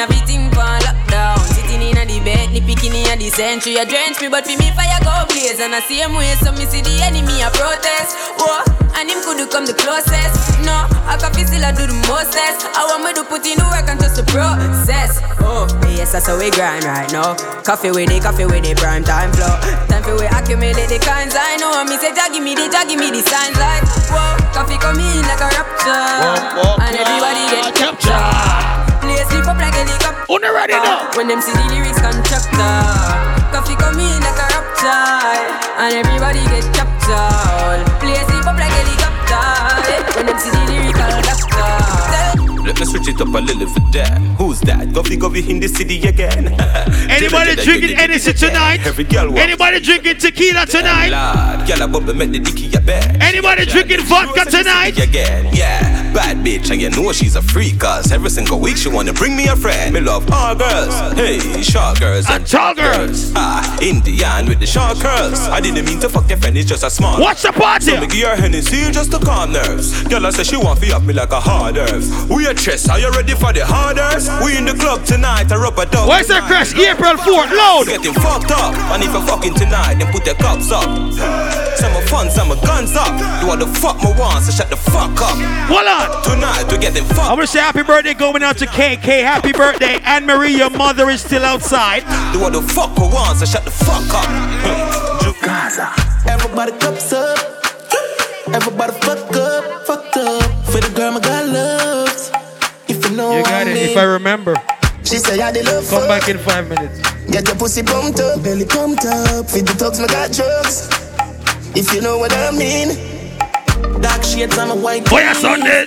for lockdown. Sitting in a ni picking in a the century. A drench me, but for me fire go blaze and I see him way, so me see the enemy a protest. Whoa, and him could come the closest. No, I Koffee still I do the mostest. I want me to put in the work and just the process. Oh, yes, that's how we grind right now. Koffee with it, Koffee with it, prime time flow. Time for we accumulate the kinds I know. Me say, Jah give me the, Jah give me the signs like, whoa, Koffee come in like a rapture, and everybody get captured. Play sleep up like helicopter. On ready now. When them see the lyrics constructor, Koffee come in like a rapture, and everybody get captured. Play sleep up like helicopter. When them see the. Let me switch it up a little for that. Who's that? Govy Govy in the city again. Anybody drinking anything tonight? Every girl Anybody drinking tequila tonight? Lord, girl, bubble make the dicky a. Anybody drinking vodka tonight? Again, yeah, bad bitch, and you know she's a freak. Cause every single week she wanna bring me a friend. Me love all girls, hey, short girls and tall girls. Ah, Indian with the short curls. I didn't mean to fuck your friend, it's just a small. What's the party? So me give her Hennessy just to calm nerves. Girl, I say she want to up me like a hard earth. We a chess, are you ready for the hard? We in the club tonight, I rub a dog. Where's the crash? April 4th, load. Getting fucked up, and if you're fucking tonight, then put the cups up. Some are fun, some are guns up. You want the fuck me want, so shut the fuck up. Hold on. Tonight we're getting fucked. I'm gonna say happy birthday going out to KK. Happy birthday, Anne Marie. Your mother is still outside. You want the fuck me want, so shut the fuck up. Gaza. Everybody cups up. Everybody fuck up, fucked up. For the girl my God loves. Know You got it. If I remember. She say I the love Come back in five minutes. Get your pussy pumped up, belly pumped up. Feed the thugs, my got drugs. If you know what I mean. Dark shades on my white Fire keys. Sunday.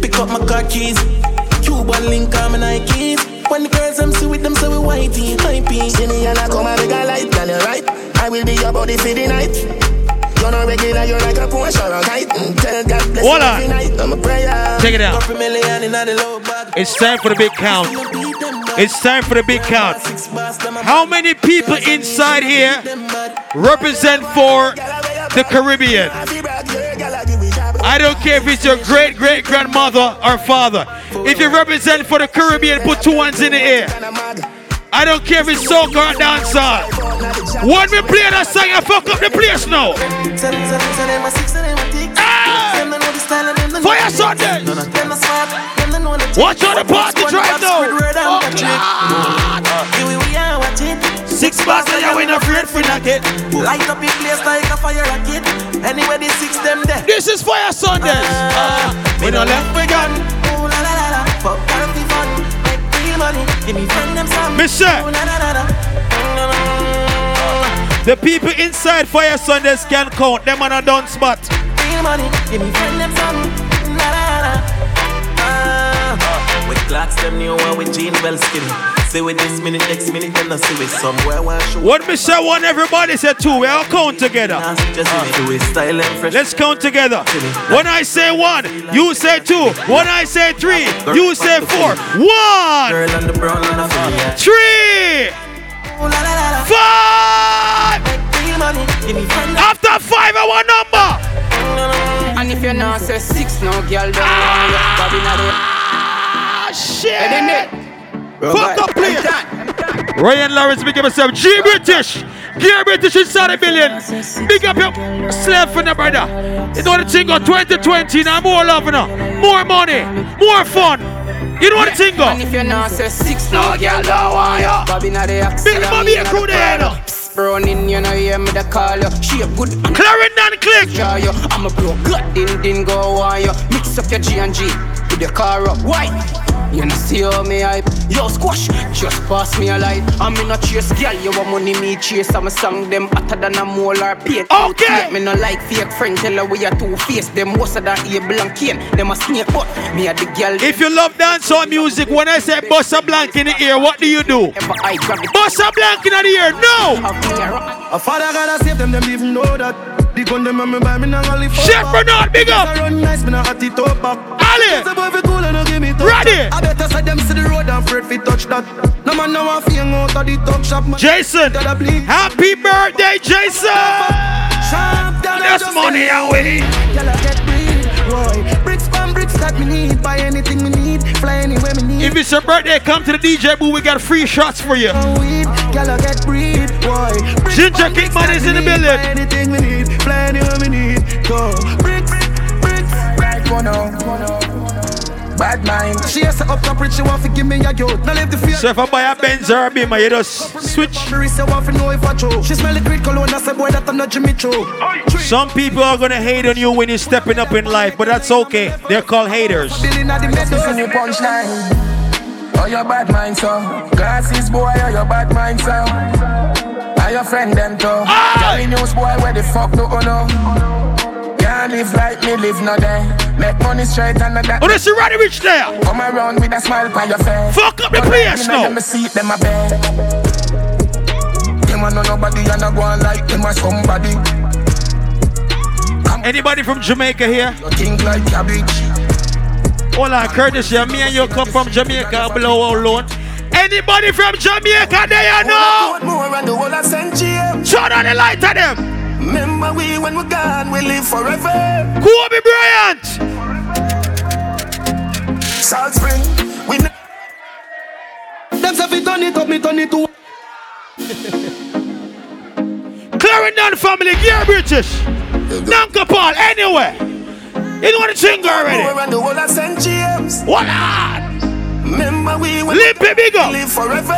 Pick up my car keys. Cuban link on my Nikes. When the girls I'm see with them, so we whitey, hypey. See me and I come and make a light, girl, you right. I will be your body for the night. You're regular, you're like a Porsche or a. Mm, Tell God bless Hold on. night. I'm a prayer. Check it out. Couple million in the low bag. It's time for the big count. It's time for the big count. How many people inside here represent for the Caribbean? I don't care if it's your great great grandmother or father. If you represent for the Caribbean, put two ones in the air. I don't care if it's soca or dancehall. When we play that song, I fuck up the place now. Fire Sunday. Watch out the party drive now. Six bars and you ain't afraid for knocket. Light up the place like a fire rocket. Anyway, the six them there. This is Fire Sundays. Ah, we don't left we gun. Ooh la la la money. Give me friend them some. Mister. Ooh la la la la. The people inside Fire Sundays can count. Them on a done spot. Real money. Give me friend them some. Clocks them new one with jean well skinny. Say with this minute, next minute, then I see with somewhere one show. What me say one, everybody say two. We all count together. Just do it style and fresh. Let's count together. When I say one, you say two. When I say three, you say four. One, Girl on the brown and a fire. three, five. Real money. Give me friend them. After five, I want number. And if you're not say six, no girl don't want you. Shit. Hey, Fuck up, please. Ryan Lawrence, big up yourself. G British. Gear British inside a billion. Big up your slave for the brother. You know the thing go 2020 now more love now. More money. More fun. You know what the thing go? And if you're not say six, no girl don't want you. Bobby not there. Big Bobby a crew there now. Running, you know, hear me the call you. She a good. Clarendon click. Yeah, you. I'm a bro. Good din din go on you. Mix up your G and G with your car up. Why? You know see how me hype. Yo squash, just pass me a light. I'm in a chase, girl, you want money me chase. I'm a song them hotter than a mole or paint Okay Me no like fake friend, tell her we are two face Them worse than Abel and Cain Them a snake, but me a the girl. If you love dancehall music, when I say Bossa blank in the ear, what do you do? Bossa blank in the ear, no! A father gotta save them, them even know that. The the gun, them and me buy me nah gonna live Chef Bernard, big up. I run nice, me nah hot it up. Ali. Say boy, fi cool and no give me touch Ready. I better say them see the road and afraid fi touch that. No man now fi hang out of the talk shop. man. Jason, happy birthday, Jason. Sharp down and That's money away. Girl, I get breed. Bricks from bricks that me need. Buy anything me need. Fly anywhere me need. If it's your birthday, come to the DJ booth. We got free shots for you. girl, I get breed, boy. Bricks Ginger from bricks Kickman that is me in the need. building. Buy anything me need. Fly anywhere me need. Go. Bricks, bricks, right for now. Bad mind. She has to up top rich, she want to give me a yo. Now leave the fear. So if I buy a Benz or a Beamer, you just switch. Marisa want to know if I true. She smell the great cologne, I say boy that I'm not Jimmy Choo. Some people are gonna hate on you when you're stepping up in life, but that's okay. They're called haters. Billing at the Listen to punchline. Oh, your bad mind, so. Glasses, boy, oh, your bad mind, so. Your friend, them, too. Tell me news, boy, where the fuck do you know? Can't live like me, live no day. Make money straight and that. Oh, this is Roddy Ricch there. Come around with a smile on your face. Fuck up the place let me now. Them a seat, them a bed. Them a know nobody and a go on like them a somebody. Anybody from Jamaica here? You think like cabbage. Hold on, Curtis, yeah, me and you come from Jamaica, blow alone. Anybody from Jamaica there, you know? The whole of St. James. Turn on the light of them. Remember we when we're gone, we live forever. Kobe Bryant. Salt Spring, we. Ne- Them say fi turn it up, me turn it to. Clarendon family, Gear British. Nanka Paul, anyway. You know what the thing already. More and the whole of St. James. What on? Remember we when Limp it big up. live forever.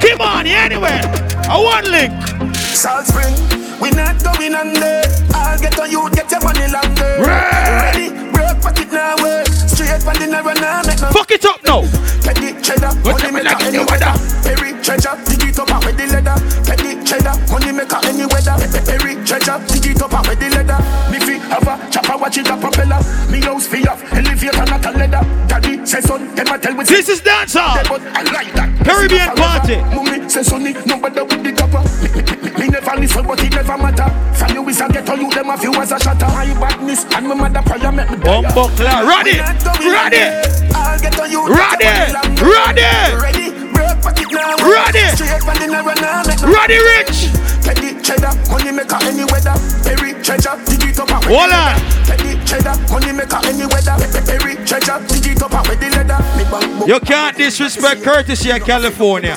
Come on, yeah, anyway. I want link. Salt Spring, we not going under. I'll get on you, get your money longer. Ready, broke it now, work. Straight from the narrow now, make no. Fuck it up now. Petty cheddar, money up, maker any weather. Perry treasure, dig it up with the leather. Petty cheddar, money maker any weather. Perry treasure, dig it up with the leather. Have a chopper, watch it a propeller. Me house fi off, elevator not a leather. Daddy say son, them a tell me. This is dancehall. But I like that. Caribbean party. Mummy say sonny, no bother with the copper. Me, never listen, but it never matter. From you is a ghetto, you them a few as a shatter. My badness and my mother prayer make me die. Bumbo cloud. Ready. Ready. I'll get on you. Ready. Ready. Ready. Broke pocket now. Ready. Straight from the narrow now. make no- Ready, Rich. Petty cheddar, money maker any weather. Perry treasure, dig it up out with Hold the on. cheddar, money maker any weather. Perry treasure, dig it up out with the leather. Me bang book. You can't disrespect courtesy of California.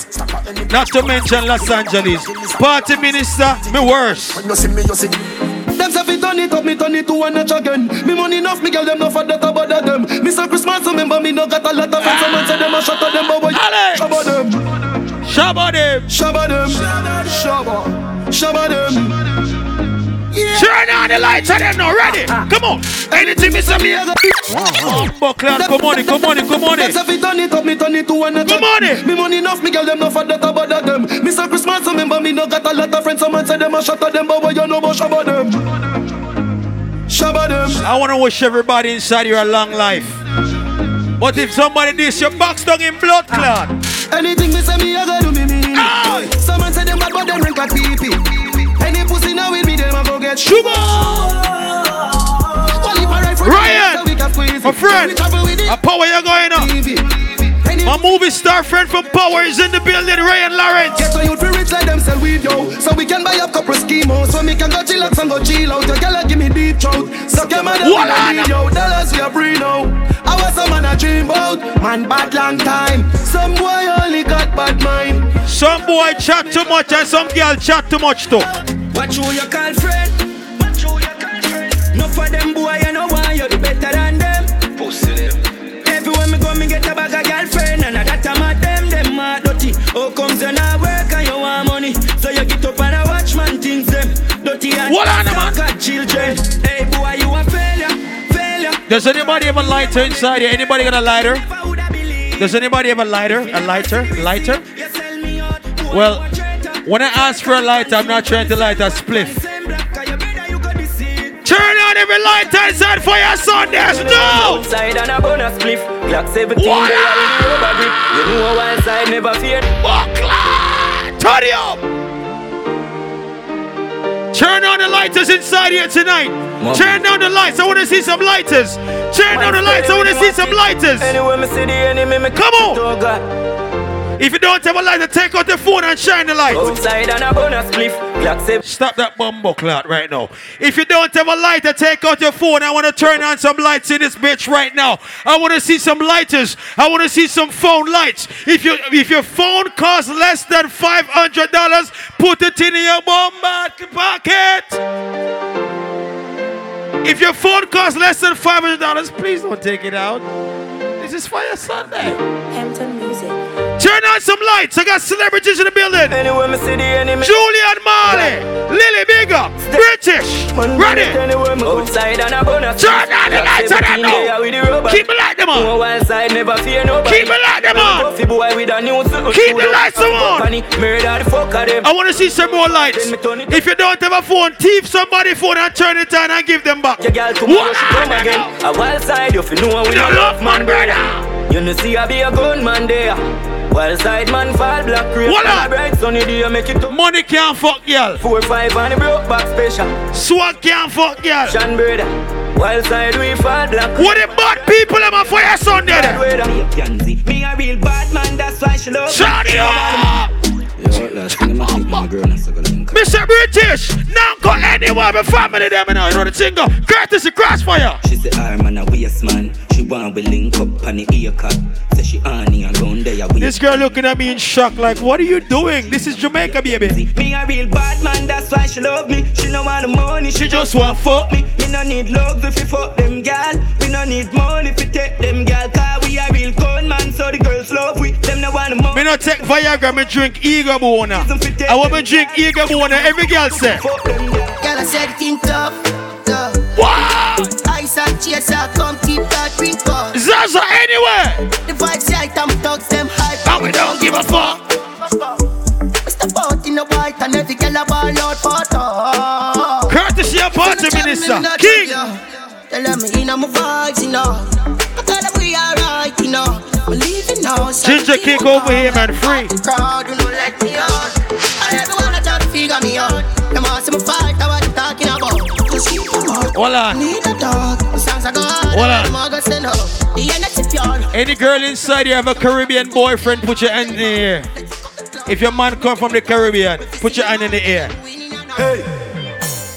Not to mention Los Angeles. Party minister, me worse. When you see me, you see. Them say fi turn it up, me turn it to one notch again. Me money enough, me girl them no for that about them. Mr. Christmas, remember me no got a lot of friends. Someone say them a shut them, but what Alex. shabba them, Shabba them. shabba them, shabba, shabba them. Turn on the lights of them now. Ready. Ah, ah. Come on. Anything me say me. Cloud. Come on, it, come on, it, come on. It. fi turn it up, me turn it to one Come on. Me money enough, me girl them no for that about them. Mr. Christmas, remember me no got a lot of friends. Someone say them a shut them, but what you know about shabba them, shabba them. I want to wish everybody inside here a long life. But if somebody diss your box down in blood ah. clot, Anything me say me, I go do me me. Aye. Them bad, but them drink a pee pee. Any pussy now with me, them a go get sugar. Well, if I ride for Ryan, so we can squeeze my friend, a power you going up. My movie star friend from Power is in the building, Ryan Lawrence. Get on you for rich like them sell weed, yo. So we can buy up couple schemos. So we can go chillax and go chill out. Your girl give me deep throat. Suck your mother, What we a on? yo. Dollars we a free now. I was some man a dream about. Man bad long time. Some boy only got bad mind. Some boy chat too much and some girl chat too much too. Watch who you call friend. Watch who you call friend. No for them boy, Oh, comes you not work and you want money, so you get up and a watch man things them dirty and What on, man? got children. Hey boy, you a failure, failure. Does anybody have a lighter inside here? Anybody got a lighter? Does anybody have a lighter? A lighter? Lighter? Well, when I ask for a lighter, I'm not trying to light a spliff. Turn on every lighter inside for your Sundays. No! Outside and a bonus. Glock 17 What? they are in the rubber grip. You know one side never fear. Turn up! Turn on the lighters inside here tonight. Turn down the lights. I want to see some lighters. Turn down the lights. I want to see some lighters. Anyway, me see the enemy, me Come on. If you don't have a lighter, take out the phone and shine the light. Outside and a bonus spliff. Stop that bumbo clout right now. If you don't have a lighter, take out your phone. I want to turn on some lights in this bitch right now. I want to see some lighters. I want to see some phone lights. If you if your phone costs less than five hundred dollars, put it in your bum pocket. If your phone costs less than five hundred dollars, please don't take it out. This is Fire Sunday. Hampton Music. Turn on some lights. I got celebrities in the building. Anyway, me see the enemy. Julian Marley, Lily Bigger, British, ready. Outside and a bonus Turn on the lights on them now. Keep it like them on. No one side never fear nobody. Keep it like them on. Puffy boy with a new. Keep the lights on. Murder the fuck of them. I want to see some more lights. If you don't have a phone, thief somebody's phone and turn it on and give them back. Your girl tomorrow she come again. A wild side, you know we You no love love man, brother. You know see I be a gunman there. Wild side man fall black crate. What up? bright sunny day make it up. Money can't fuck y'all. Four five and the broke back special. Swag can't fuck y'all. Shan brother. Wild side we fall black. What the bad people am a fire Sunday? then? Me a real bad man, that's why she love Shut me. up! Yo, last thing I'm think my girl has to go link. Mr. British, now go anywhere with family them now. You know the thing go. Courtesy Krossfayah. She say, "I'm man a waste man." She want we link up on the ear cut. Say she honey and round there. We This girl looking at me in shock like, what are you doing? This is Jamaica, baby. Me a real bad man, that's why she love me. She no want the money, she just Just want fuck. me. Me no need love if you fuck them gal. We no need money if you take them gal. Cause we a real con man, so the girls love we. Them no want the money. Me not take Viagra, me drink Ego Bona. I want me drink Ego Bona, every girl say. Fuck them gal. Girl, I said it tough, tough. Wow! And chaser, come keep that drink on. Zaza anywhere! The vibes right and thugs them hype. And we don't give a fuck. Step out in the white and every girl a ball out talk. Courtesy of party minister, King. Tell them me in my vibes, you know. I tell them we alright, you know. We leaving now. Ginger kick over here, man, free. Crowd, you know, let me out. And everyone a try to figure me out. Them see me fight, I what talking about. Just keep them out. Hold on. Need a dog. Hold on. I'm all gonna send up. The energy pure. Any girl inside here have a Caribbean boyfriend, put your hand in the air. If your man come from the Caribbean, put your hand in the air. Hey.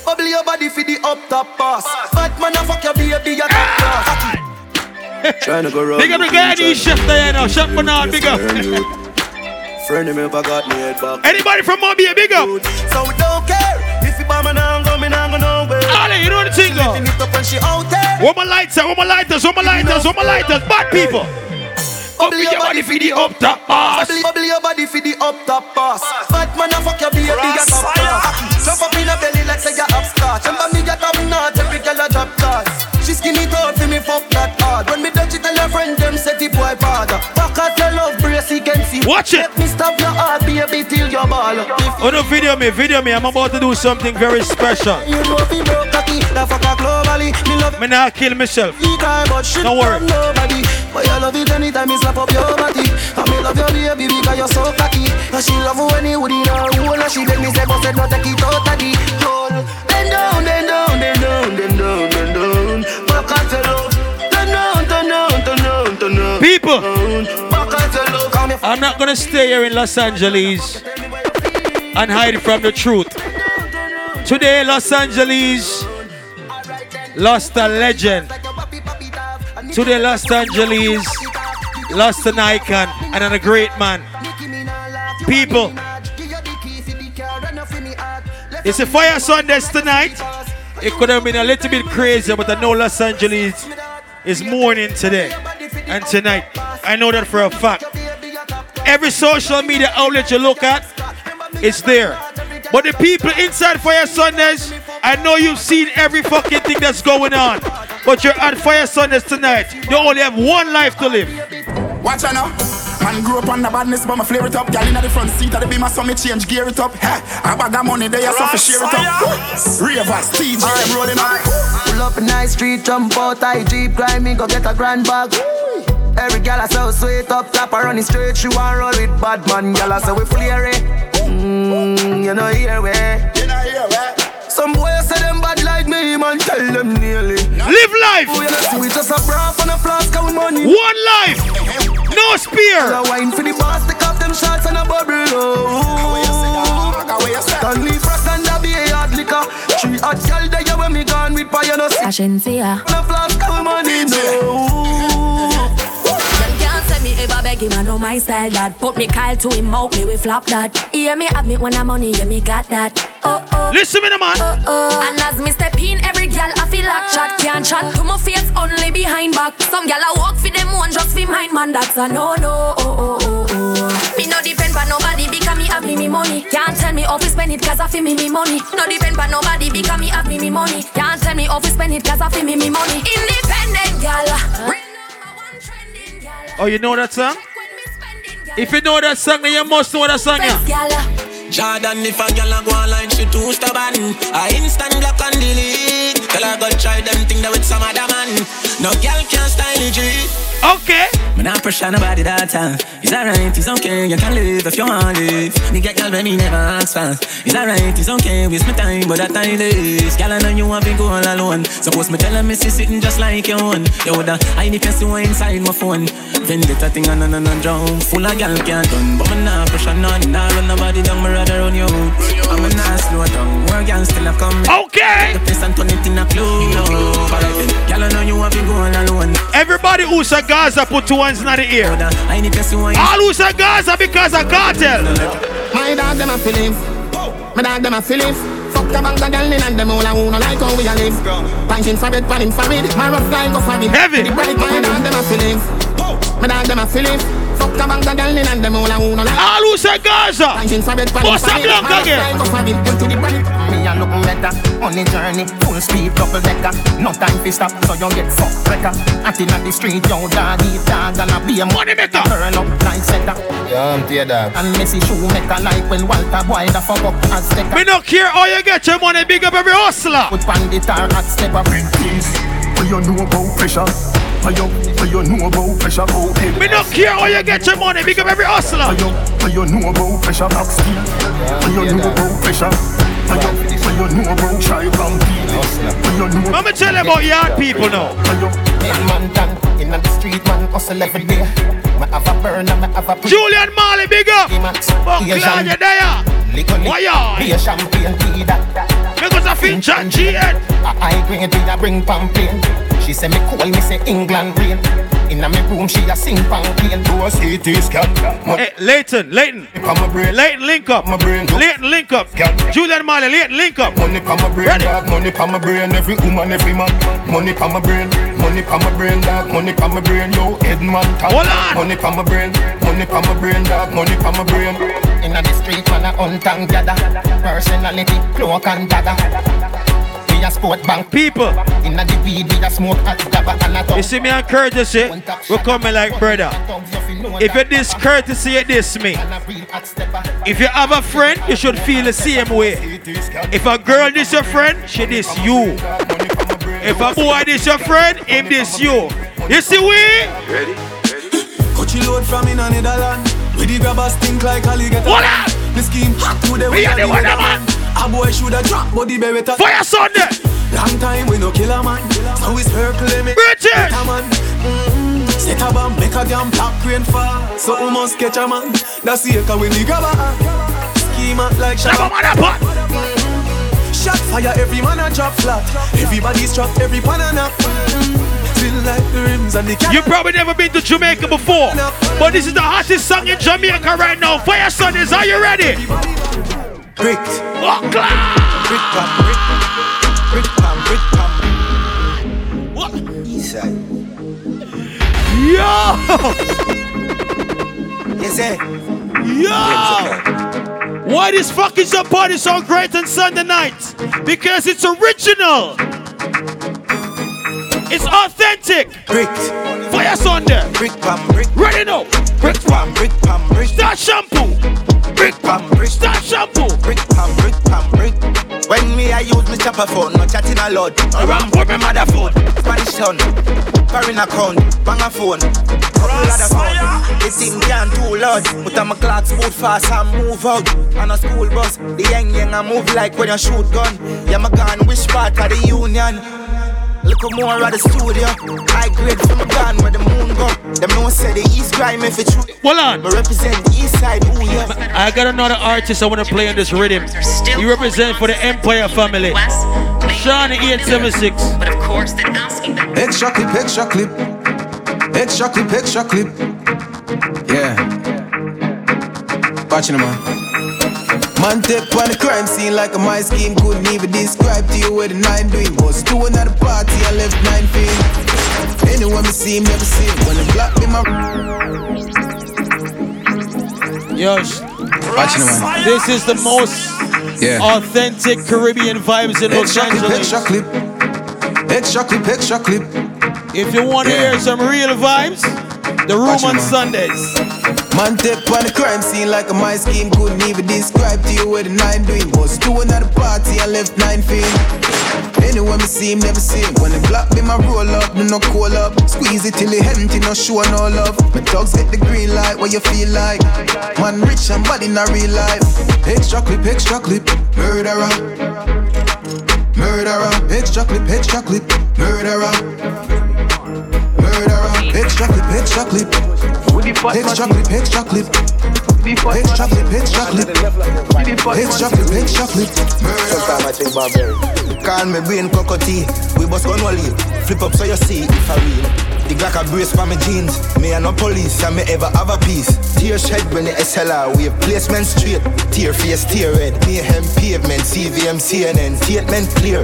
Bubble your body for the up top boss. Fat man, I fuck your baby, your top class. Trying to go round. Big up the guy, these chef there now. Chef Bernard, big up. Friend me ever got me head back. Anybody from Mobile, big up. So we don't care if you buy me now, go me now, go nowhere. Ali, you know the thing, go. Lifting it up when she out there. My lights are, lighters, my lighters, my lighters. Bad people. With your body for the up top boss. Bubble, bubble your body for the up top boss. Fat man, I fuck your baby, your top class. Jump up in a belly like say you're upstart. Remember me, your top notch, every girl a drop class. She skinny tall for me, fuck that hard. When me touch it, tell your friend them say the boy bad. Back at your love brace, can see. Watch it. Let me stop your heart, baby, till your ball. Oh no, video me, video me. I'm about to do something very special. you know fi broke cocky, that fuck globally. Me love Me not kill myself. it, her, but she Don't worry. nobody. But you love it anytime you slap up your body. And me love your baby because you're so cocky. And she love when you would in her hole. And she let me say, but said no take it out of the hole. Then down, then down, then down, then down, then down. Back at your love. Turn down, turn down, turn down, turn down. People, I'm not gonna stay here in Los Angeles and hide from the truth. Today, Los Angeles lost a legend. Today, Los Angeles lost an icon and a great man. People, it's a fire Sundays tonight. It could have been a little bit crazy, but I know Los Angeles is mourning today and tonight. I know that for a fact. Every social media outlet you look at, it's there. But the people inside Fire Sundays, I know you've seen every fucking thing that's going on. But you're at Fire Sundays tonight. You only have one life to live. Watch out now. Man grew up on the badness, but my flare it up. Girl in the front seat I be my so me change gear it up. Ha, a bag of money there, so for share it up. Ravers, TJ, I'm rolling up. Pull up a nice street, jump out, I jeep, grind me, go get a grand bag. Every gal I so sweet up top, I running straight. She want roll with bad man, gal I say we flirty. Mmm, you know here we. You know here we. Some boys say them bad like me, man. Tell them nearly. Live life. We not we just a broth on a flask of money. One life. No spear. I wine for the boss, take off them shots and a bubble. Oh. Don't leave for a be hard liquor. Three hot gal there when me gone with pie and a sick. I shouldn't a flask of money, no. Them can't say me him, know my style that. Put me Kyle to him out, me we flop that. Hear me have me when I'm money, yeah me got that. Oh oh. Listen me the man. Oh oh. And as me step in, every gal I feel like chat Can't chat. To my face, only behind back. Some gal I walk for them one, just for mine man That's a no no, oh oh oh oh. Me no depend on nobody because me have me me money. Can't tell me how to spend it cause I feel me me money. No depend on nobody because me have me me money. Can't tell me how to spend it cause I feel me me money. Independent gal Oh, you know that song? If you know that song, then you must know that song, yeah. Jordan, if a girl a go online, she too stubborn. I instant block and delete. Tell her go try them thing that with some other man. No girl can style it. Okay. Me not pressure nobody that time. It's alright, it's okay, you can live if you want live. Me get girl when me never ask for. It's alright, it's okay, waste my time, but that time is. Girl, I know you want to go all alone. Suppose me tell her me see sitting just like your own. You woulda hide if you see one inside my phone. Vendetta thing on and on and drown. Full of girl can't done, but me not pressure none. Nah run nobody down, me rather run you. I'm a not slow down. More girl still a come. Okay. The place and turn it in a club. Alright then, girl, I know you want to go all alone. Everybody who's a Gaza put two hands in the ear. All who's a Gaza because of Kartel. My dog them a feeling. My dog them a feeling. Fuck the bank of girl in and them all a who no like how we a live. Punching for bed, panning for it. My rough guy go for it. Heavy. The bright my dog them a feeling. My dog them a feeling. Fuck the bank of girl in and them all a who no like. All who's a Gaza. Punching for bed, panning up it. long My rough again. go for it. Go to the bright. Me a look better on the journey, full speed, double decker. No time to stop, so you get fucked wrecker. Acting at the street, yo dog eat dog and a be a money maker. Turn up like setter. Yeah, I'm tear dog. And Messi shoemaker like when Walter boy the fuck up as stecker. We don't care how you get your money, big up every hustler. Put bandit or hot stepper. Things what you know about pressure. What you, what you know about pressure oh, out head. We don't care how you get your money, big up every hustler. What you, what you know about pressure back skill. What you know about pressure. What you, what you know about try from What you know Let me tell you about yard people now. In Mantan, in the street man hustle every day. Me have a burner, me have a Julian Marley, big up. But glad you're there. Why you? Be a champagne tea that. Because I feel John G. A high grade a bring pamphlet. She say me cool, me say England rain. Inna me room she a sing pamphlet. Do a CT scan. Hey, Leighton, Leighton. Leighton, link up. my Leighton, link up. Julian Marley, Leighton, link up. Money pa my brain, dog. Money pa my brain. Every woman, every man. Money pa my brain. Money pa my brain, dog. Money pa my brain. Yo, Edman. Hold on. Money pa my brain. Money pa my brain, dog. Money pa my brain. Inna the street man a untang gather. Personality, cloak and dagger. We a sport bank people. Inna the weed we a smoke at gabba and a You see me and courtesy, we coming like brother. If you diss courtesy, you diss me. If you have a friend, you should feel the same way. If a girl diss your friend, she diss you. If a boy diss your friend, him diss you. You see we? Ready? Coachy load from in a Netherland. With the grabbers think like alligator. What up? The scheme hot to the We are the weatherman. A boy shoulda drop, but the beretta. Fayah Sunday. Long time we no kill a man. So we circle me. Bridget. A mm-hmm. Set a bomb, make a damn black rain fall. So we must catch a man. That's the echo when the grabber. Scheme out like Shabba motherfucker. Mm-hmm. Shot fire, every man a drop flat. Everybody's trapped, every pan a nap. Mm-mm. Feel like the rims and the You probably never been to Jamaica before, but this is the hottest song in Jamaica right now. Fayah Sundays, are you ready? Brick. Oh, clap. Brick pam, brick. Brick pam, brick pam. What? Eastside. Yo! Yes, sir. Yo! Why this fucking some party so great on Sunday night? Because it's original. It's authentic. Brick. Fayah Sunday. Brick pam, brick. Ready now. Brick pam, brick pam, brick. Start shampoo. Brick pam, brick. Start shampoo. Brick pam, brick pam, brick. When me I use me chopper phone, no chatting a lot. Around put me mother phone. Spanish town, foreign account, bang a phone. Couple other phone. The thing can't too loud. But I'm a clock boot fast and move out. On a school bus, the young young I move like when you shoot gun. Yeah, my gun, which part of the union? Look more at the studio. High grade from the gun where the moon go. Them no say the east crime if it's true. Hold on. But represent the east side, ooh yeah. I got another artist I want to play on this rhythm. You represent for the Empire family. Sean 876. But of course, they're asking them. Extra clip, extra clip. Extra clip, extra clip. Yeah. Watching them man. Man take on the crime scene like a my scheme Couldn't even describe to you what the nine doing Was two at the party I left nine feet Anyone me see him, never see him When the black me my Yosh. Watching them man. This is the most Yeah. authentic Caribbean vibes in Los Angeles. extra clip. Extra clip, extra clip. If you want to Yeah. hear some real vibes, the room on. Sundays. Man take on the crime scene like a my scheme. Couldn't even describe to you what the nine doing. Was two at the party I left nine feet. Anyone me see him, never see him. When the block be my roll up, me no call up. Squeeze it till it empty, no show no love. My dogs get the green light, what you feel like? Man rich and bad in a real life. Extra clip, extra clip, murderer. Murderer, extra clip, extra clip, Murderer, extra clip, extra clip Extra clip, extra clip Extra clip, extra clip Extra clip, extra clip Call me brain cockatoo. We bust gun wally. Flip up so you see if I real. The Glock a brace for my jeans. Me and no police, and me ever have a piece. Tear shed when the SLR wave placement straight. Tear face, tear red. Mayhem pavement, CVM, CNN. Statement clear.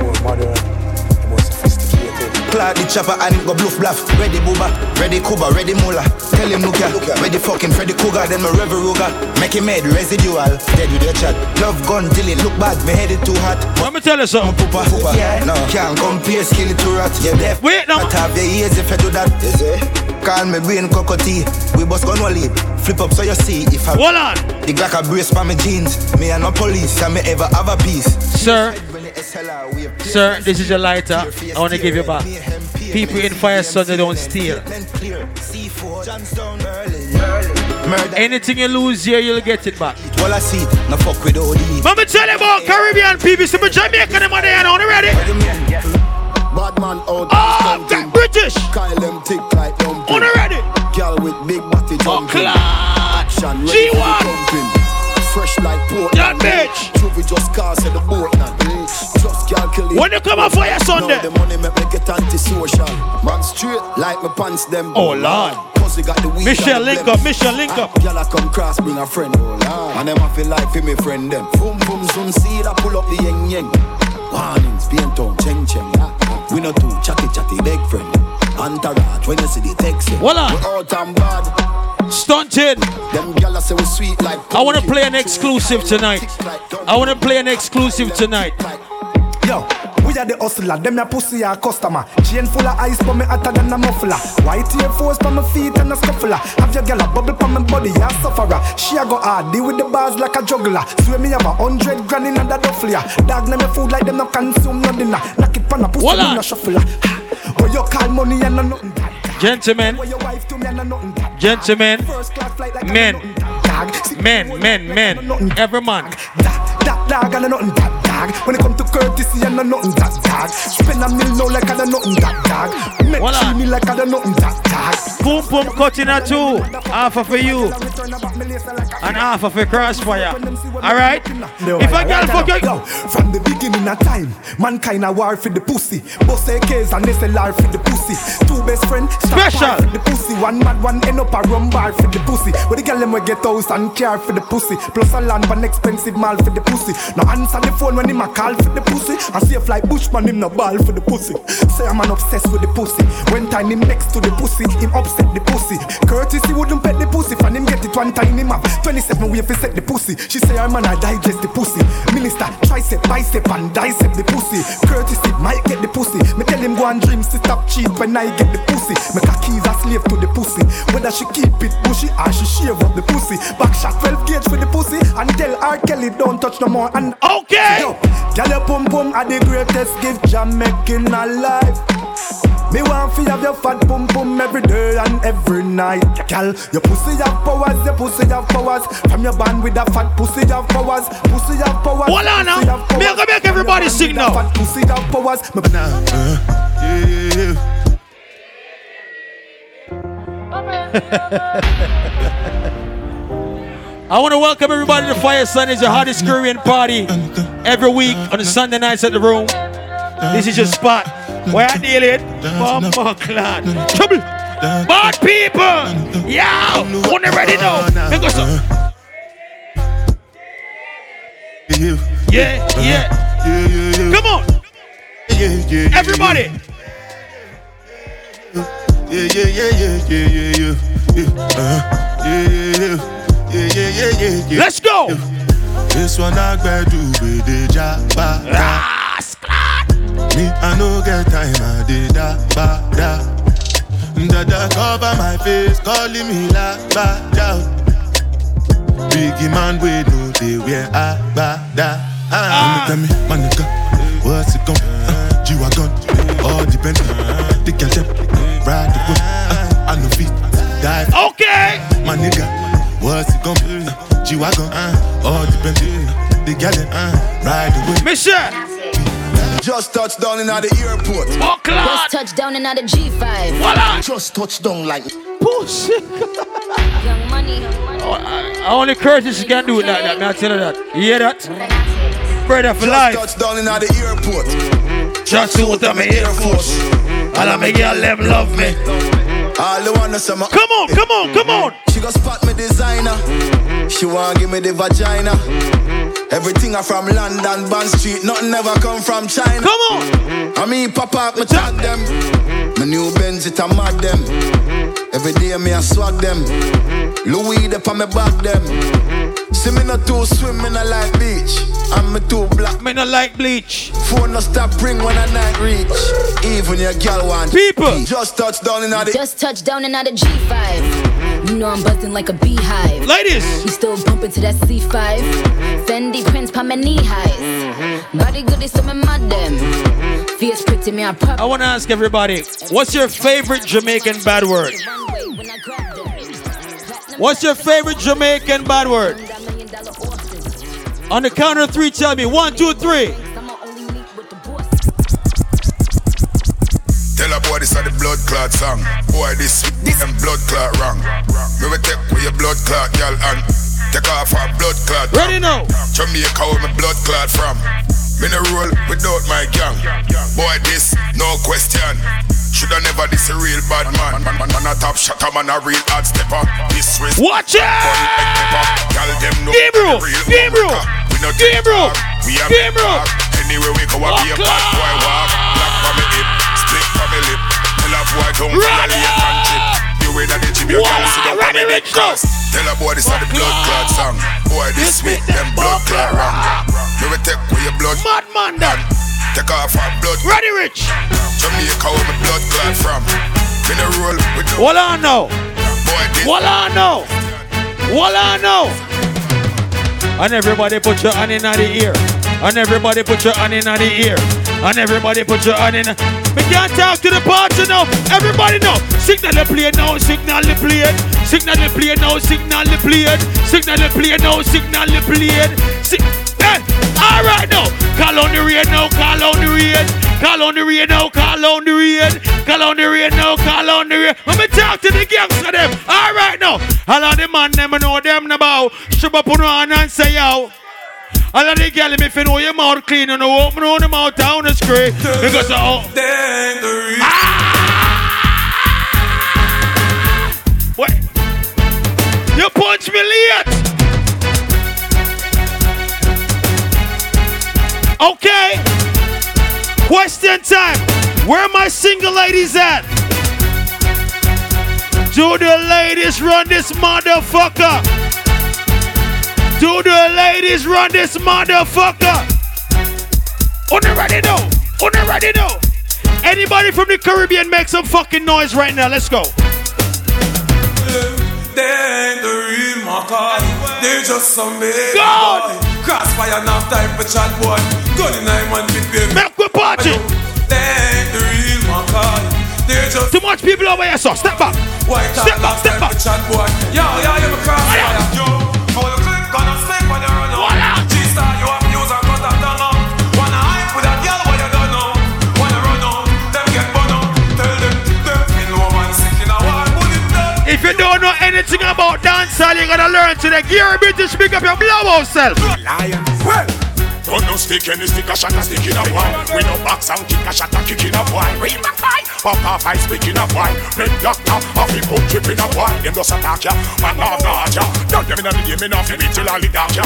Clad the chopper and go bluff bluff. Ready booba, ready kuba, ready mula. Tell him look ya, ready fucking Freddy Krueger, then my rever Ruger. Make him mad residual. Dead with your chat. Love gun till it look bad, me headed too hot. Let me tell you something. Poopa, poopa. No, can't compare skill it to rat. Yeah, deaf. Wait, no. But have your ears if you do that. You see? Call me brain cockatoo. We bust gun wally. Flip up so you see if I. Hold on. The Glock a brace for my jeans. Me and no police, and me ever have a piece. Sir, sir, this is your lighter. I want to give you back. People in fire so they don't steal. Anything you lose here, you'll get it back. Well, I see it. No fuck with OD. Let me tell you about Caribbean people. See, Jamaican them are there now. You ready? Bad man out oh, that British. Kyle them tick like dumpling. On ready? Girl with big body oh, jumping. Action ready the G1. Fresh like Portland. That bitch. Juvie just cast at the boat now. Just calculate. When you come on Fayah Sunday. Now the money make me get antisocial. Man straight like my pants them. Oh, Lord. Pussy got the weed Michelle, and link up, Michelle, link up. I come cross, bring a friend. Oh, Lord. And them I feel like for me friend them. Boom, boom, zoom, see that pull up the yeng yeng. Warnings, paint on, cheng cheng. We not too chatty chatty, big friend. Entourage, when you see the text. Hold on. We out and bad. Stunted. Them gyal say we sweet like. I want to play an exclusive tonight. I want to play an exclusive tonight. Yo, we are the hustler, them a pussy a customer. Chain full of ice, but me hotter than a muffler. White Air Force pa my feet and a scuffler. Have your girl a bubble pa my body, a sufferer. She a go hard, deal with the bars like a juggler. Swear me have a hundred grand in a duffel ya. Dog name me food like them no consume no dinner. Knock it pan a pussy, me on. no shuffler. Where you call money and no nothing. Gentlemen, Where your wife to me and no nothing. gentlemen, First class flight like men, men, men, men, every man. That dog and nothing that dog. When it come to courtesy and a nothing that dog. Spend a mill now like I don't nothing that dog. Make Hold three me like I don't nothing that dog. Boom, boom, cutting a two. Half of for you and half of a crossfire. Alright? If a girl fuck you. Yo, from the beginning of time, mankind a war for the pussy. Boss AKs and SLR for the pussy. Two best friends, Special. for the pussy. One mad one end up a rum bar for the pussy. But the girl them we get house and care for the pussy. Plus a land one expensive mall for the pussy. Now answer the phone when him a call for the pussy. And safe like Bushman him no ball for the pussy. Say I'm an obsessed with the pussy. When time him next to the pussy, him upset the pussy. Courtesy wouldn't pet the pussy. Fan him get it one time him have 27 way fi set the pussy. She say her man I digest the pussy. Minister tricep, bicep and dissect the pussy. Courtesy might get the pussy. Me tell him go and dream to stop cheat when I get the pussy. Me khakis a slave to the pussy. Whether she keep it bushy or she shave up the pussy. Back shot 12 gauge for the pussy and tell R. Kelly don't touch no more. And okay, yo, girl your pum pum are the greatest gift Jamaican alive. Me want fi have your fat pum pum every day and every night. Gal, your pussy have powers, your pussy have powers. From your band with a fat pussy have powers. Pussy have powers. Hold on now. pussy have. Me a go make everybody From sing with a now. Fat pussy have powers. Me nah. Uh, yeah, yeah, yeah. I want to welcome everybody to Fire Sun. It's your hottest Korean party every week on the Sunday nights at the room. This is your spot. Where I deal it? Mama clan. Trouble. Bad people. Yeah. Wanna ready now? Us up. Yeah, yeah. Come on. Everybody. Yeah, yeah, yeah, yeah, yeah, yeah, yeah, yeah. Yeah, yeah, Let's go. This one I gotta do with the jabba. Me, I no get time, I did da ba da. Dada cover my face, calling me la ba da. Biggie man, we know they wear a ba da. Ah, tell me, my nigga, what's it gon' uh, G-Wagon, all depend. The girl them, ride the whip. Uh, I know feet, die. Okay. My nigga, what's it gon' be? Uh, G-Wagon, uh, all depend. The girl them, uh, ride the whip. Michelle. Just touched down in the airport. Just touched down in the G5. Voila. Just touched down like push. Young money. Only Curtis can do it like that. May I tell her that? You hear that? Brother for life. Just life. touched down in the airport. Just suit of my Air Force. All of my girl them love me. All the wanna say my Come on, come on, come on. She go spot me designer. She want give me the vagina. Everything I from London, Bond Street. Nothing ever come from China. Come on. I mean, pop up, me tag them. My new Benz, it a mad them. Every day me I swag them. Louis de on me back them. See me not too swim, me not like beach. I'm me too black. Me not like bleach. Phone no stop ring when I night reach. Even your girl want people. Just touch down in the Just touch down in the G5. You know I'm buzzing like a beehive. Ladies. You still bumping to that C5. Fendi prints pa my knee highs. Body good is some mad them. Face pretty me a pop. I want to ask everybody, what's your favorite Jamaican bad word? What's your favorite Jamaican bad word? On the count of three, tell me one, two, three. Tell a boy this are the blood clot song. Boy, this this and blood clot wrong. Me will take with your blood clot, girl, and take off our blood clot. Ready now. Jamaica where my blood clot from. Me no roll without my gang. Boy, this no question. Shoulda never this a real bad man. Man, man, man a top shotter, man a real hard stepper. This. Watch out! Girl, them know Gabriel, Gabriel. We no Gabriel. We Gabriel. Anywhere we go, I be a bad boy walk. Black from me hip, split from me lip. Tell a boy don't violate and You in the gym, you can't sit down on me cause Tell a boy this are the blood clot song. Boy, this with them blood clot wrong. Me will take away your blood. Madman done. Take off our blood. Ready, Rich. Jamaica where my blood clot from. Me no roll with no What I know? boy this. What I know? What I know? And everybody put your hand in the ear. And everybody put your hand in the ear. And everybody put your hand in. We can't talk to the party now. Everybody know. Signal the play now. Signal the play. Signal the play now. Signal the play. Signal the play now. Signal the play. Si- all right now. Call on the rain now. Call on the rain. Call on the rain now. Call on the rain. Call on the rain now. Call on the rain. Let me talk to the gangster them. All right now. All of the man them know them about. Shove up on and say yo. All of the girl if you know your mouth clean and you open on the mouth down the screen. Because oh. What? You punch me late. Okay. Question time. Where are my single ladies at? Do the ladies run this motherfucker? Do the ladies run this motherfucker? Una ready now? Una ready now? Anybody from the Caribbean make some fucking noise right now? Let's go. They ain't the real Makai. They just some big God. boy. Krossfayah enough time for chat boy. Gun in nine man with baby. Make we party. They ain't the real Makai. They so. Step back. Step back, step back. Yo, yo, you me Krossfayah. Yo, anything about dancehall, you gotta learn today. Gary British, speak up your blowout self. Lion. Well. Don't no stick any stick a shot a stick in a boy. We no box and kick a shot a kick in a boy. Real back boy. Pop off I speak in a boy. Red doctor off him put trip in a boy. Them just attack ya. Man off no hurt ya. Don't them in the game enough to be till all the dark ya.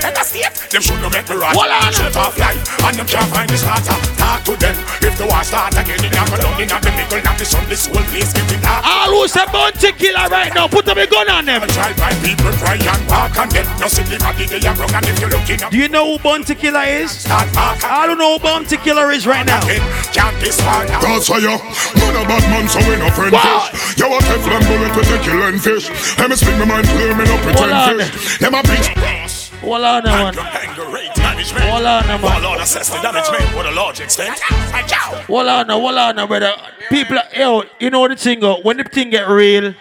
Head a state. Them should no make me right. Hold on. Shut off life and them can't find the starter. Talk to them. If the war start again, it not go down in the middle of the sun. This whole place getting dark. All who say Bounty Killer right now, put up a gun on them. Try by people cry and walk and them. No see the body they are wrong and if you looking up. Do you know who Bounty Killer is? I don't know who Bounty Killer is right now. God's fire, man a bad man, so we no friend fish. Yo, a Teflon bullet with a killing fish. Let me speak my mind clear, me no pretend fish. Them a bitch. Hold on, man. Hold on, man. Lord assess the damage made with a large extent. Hold on, hold on, brother. People, yo, you know the thing, uh, when the thing get real,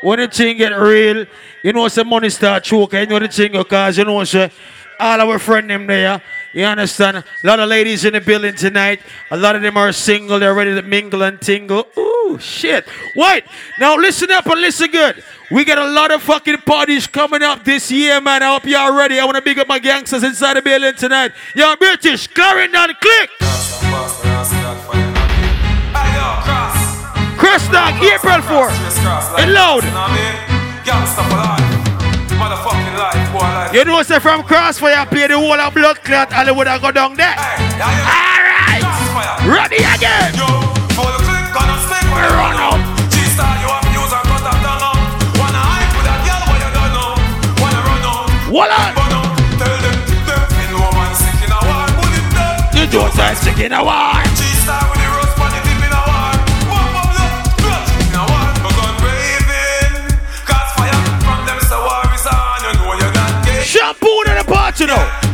when the thing get real, you know, some money start choking, you know the thing, because you know, say, all our friend them there, you understand? A lot of ladies in the building tonight. A lot of them are single, they're ready to mingle and tingle. Ooh, shit. Wait, now listen up and listen good. We got a lot of fucking parties coming up this year, man. I hope y'all ready. I want to big up my gangsters inside the building tonight. Yo, British, Clarendon, click. Cross Dog, April 4. And loud. You know, say from Krossfayah, play the whole of blood clot, Hollywood, I go down there. Alright. Ready again. We run out. G star, you a fuse and cut and burn up. Wanna hide with that girl, what on? You don't say sick in a war. In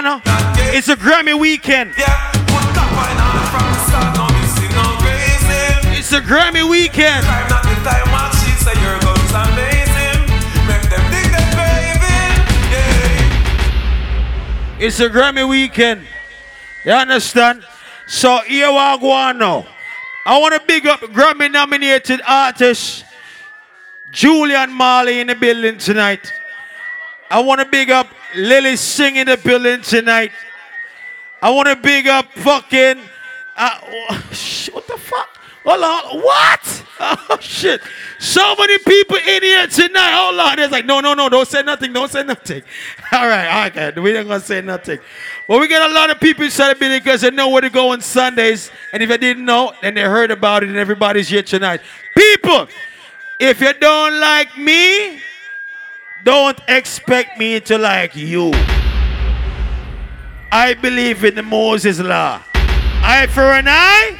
It's a Grammy weekend. It's a Grammy weekend. It's a Grammy weekend. You understand? So here we now. I want to big up Grammy nominated artist Julian Marley in the building tonight. I want to big up Lilly Singh in the building tonight. I want to big up fucking. Uh, oh, what the fuck? Hold on. What? Oh, shit. So many people in here tonight. Hold on. It's like, no, no, no. Don't say nothing. Don't say nothing. All right. Okay. We ain't going to say nothing. But we got a lot of people building because they know where to go on Sundays. And if they didn't know, then they heard about it and everybody's here tonight. People, if you don't like me, don't expect me to like you. I believe in the Moses law. Eye for an eye,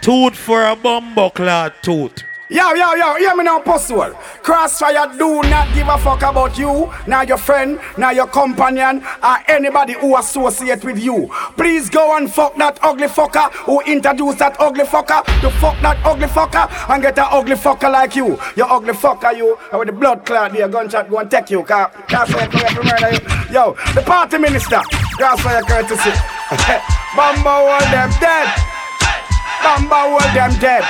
tooth for a bumbuckler tooth. Yo, yo, yo, hear me now, Postal. Krossfayah do not give a fuck about you, now your friend, now your companion, or anybody who associate with you. Please go and fuck that ugly fucker who introduced that ugly fucker to fuck that ugly fucker and get an ugly fucker like you. You ugly fucker, you. And with the blood clot there, gunshot go and take you, car. To murder you. Yo, the party minister, Krossfayah courtesy. Bamba all them dead. Bamba all them dead.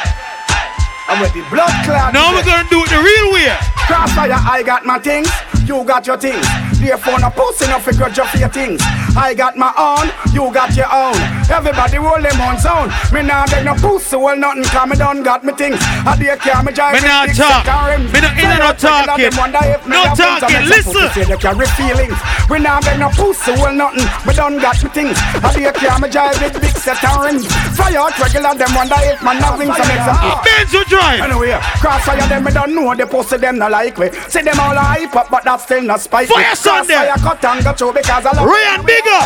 And with the blood clot. Now we're gonna do it the real way. Krossfayah, I got my things, you got your things. Therefore, no pussy, no figure your things. I got my own, you got your own. Everybody roll them on zone. Me nah beg no pussy, well nothing, cause me done got me things. I do care, me drive Me big talk. set and rims. Me not in and not So you check it out, talking. them wonder if me No talking, and me say listen. they carry feelings. We nah beg no pussy, well nothing. Me done got me things. I do care, me drive it big set and. Fire out regular, them wonder if man nothing, so make some Benz will drive. Anyway, Krossfayah them, me don't know the pussy them not like me. See them all hype up, but that's still not me. Fire Sunday. Krossfayah and go through because I love Ryan Bigger.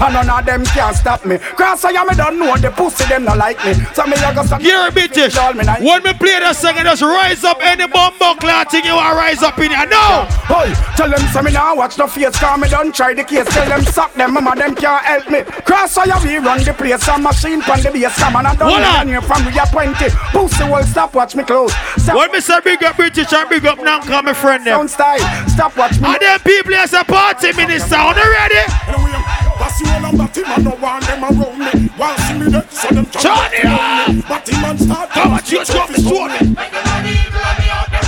And none of them can't stop me. Krossfayah me don't know the pussy them not like me. So me a go suck. You're British. When me play that song, just rise up any bumbo clot thing you want rise up in here. No. Hey, tell them say me now watch no face, cause me done try the case. Tell them suck them, mama them can't help me. Krossfayah we run the place, some machine pan the base, come on and done on. here from we are 20. Pussy will stop watch me close. Stop. When me say big up British and big up now, come my friend them. Sound style, stop watch me. And them people as a party minister, are you ready? That's the whole of Batty man, no want them around me. Want see me dead, so them try Turn it. Batty man start. Come on, you drop the sword. Well,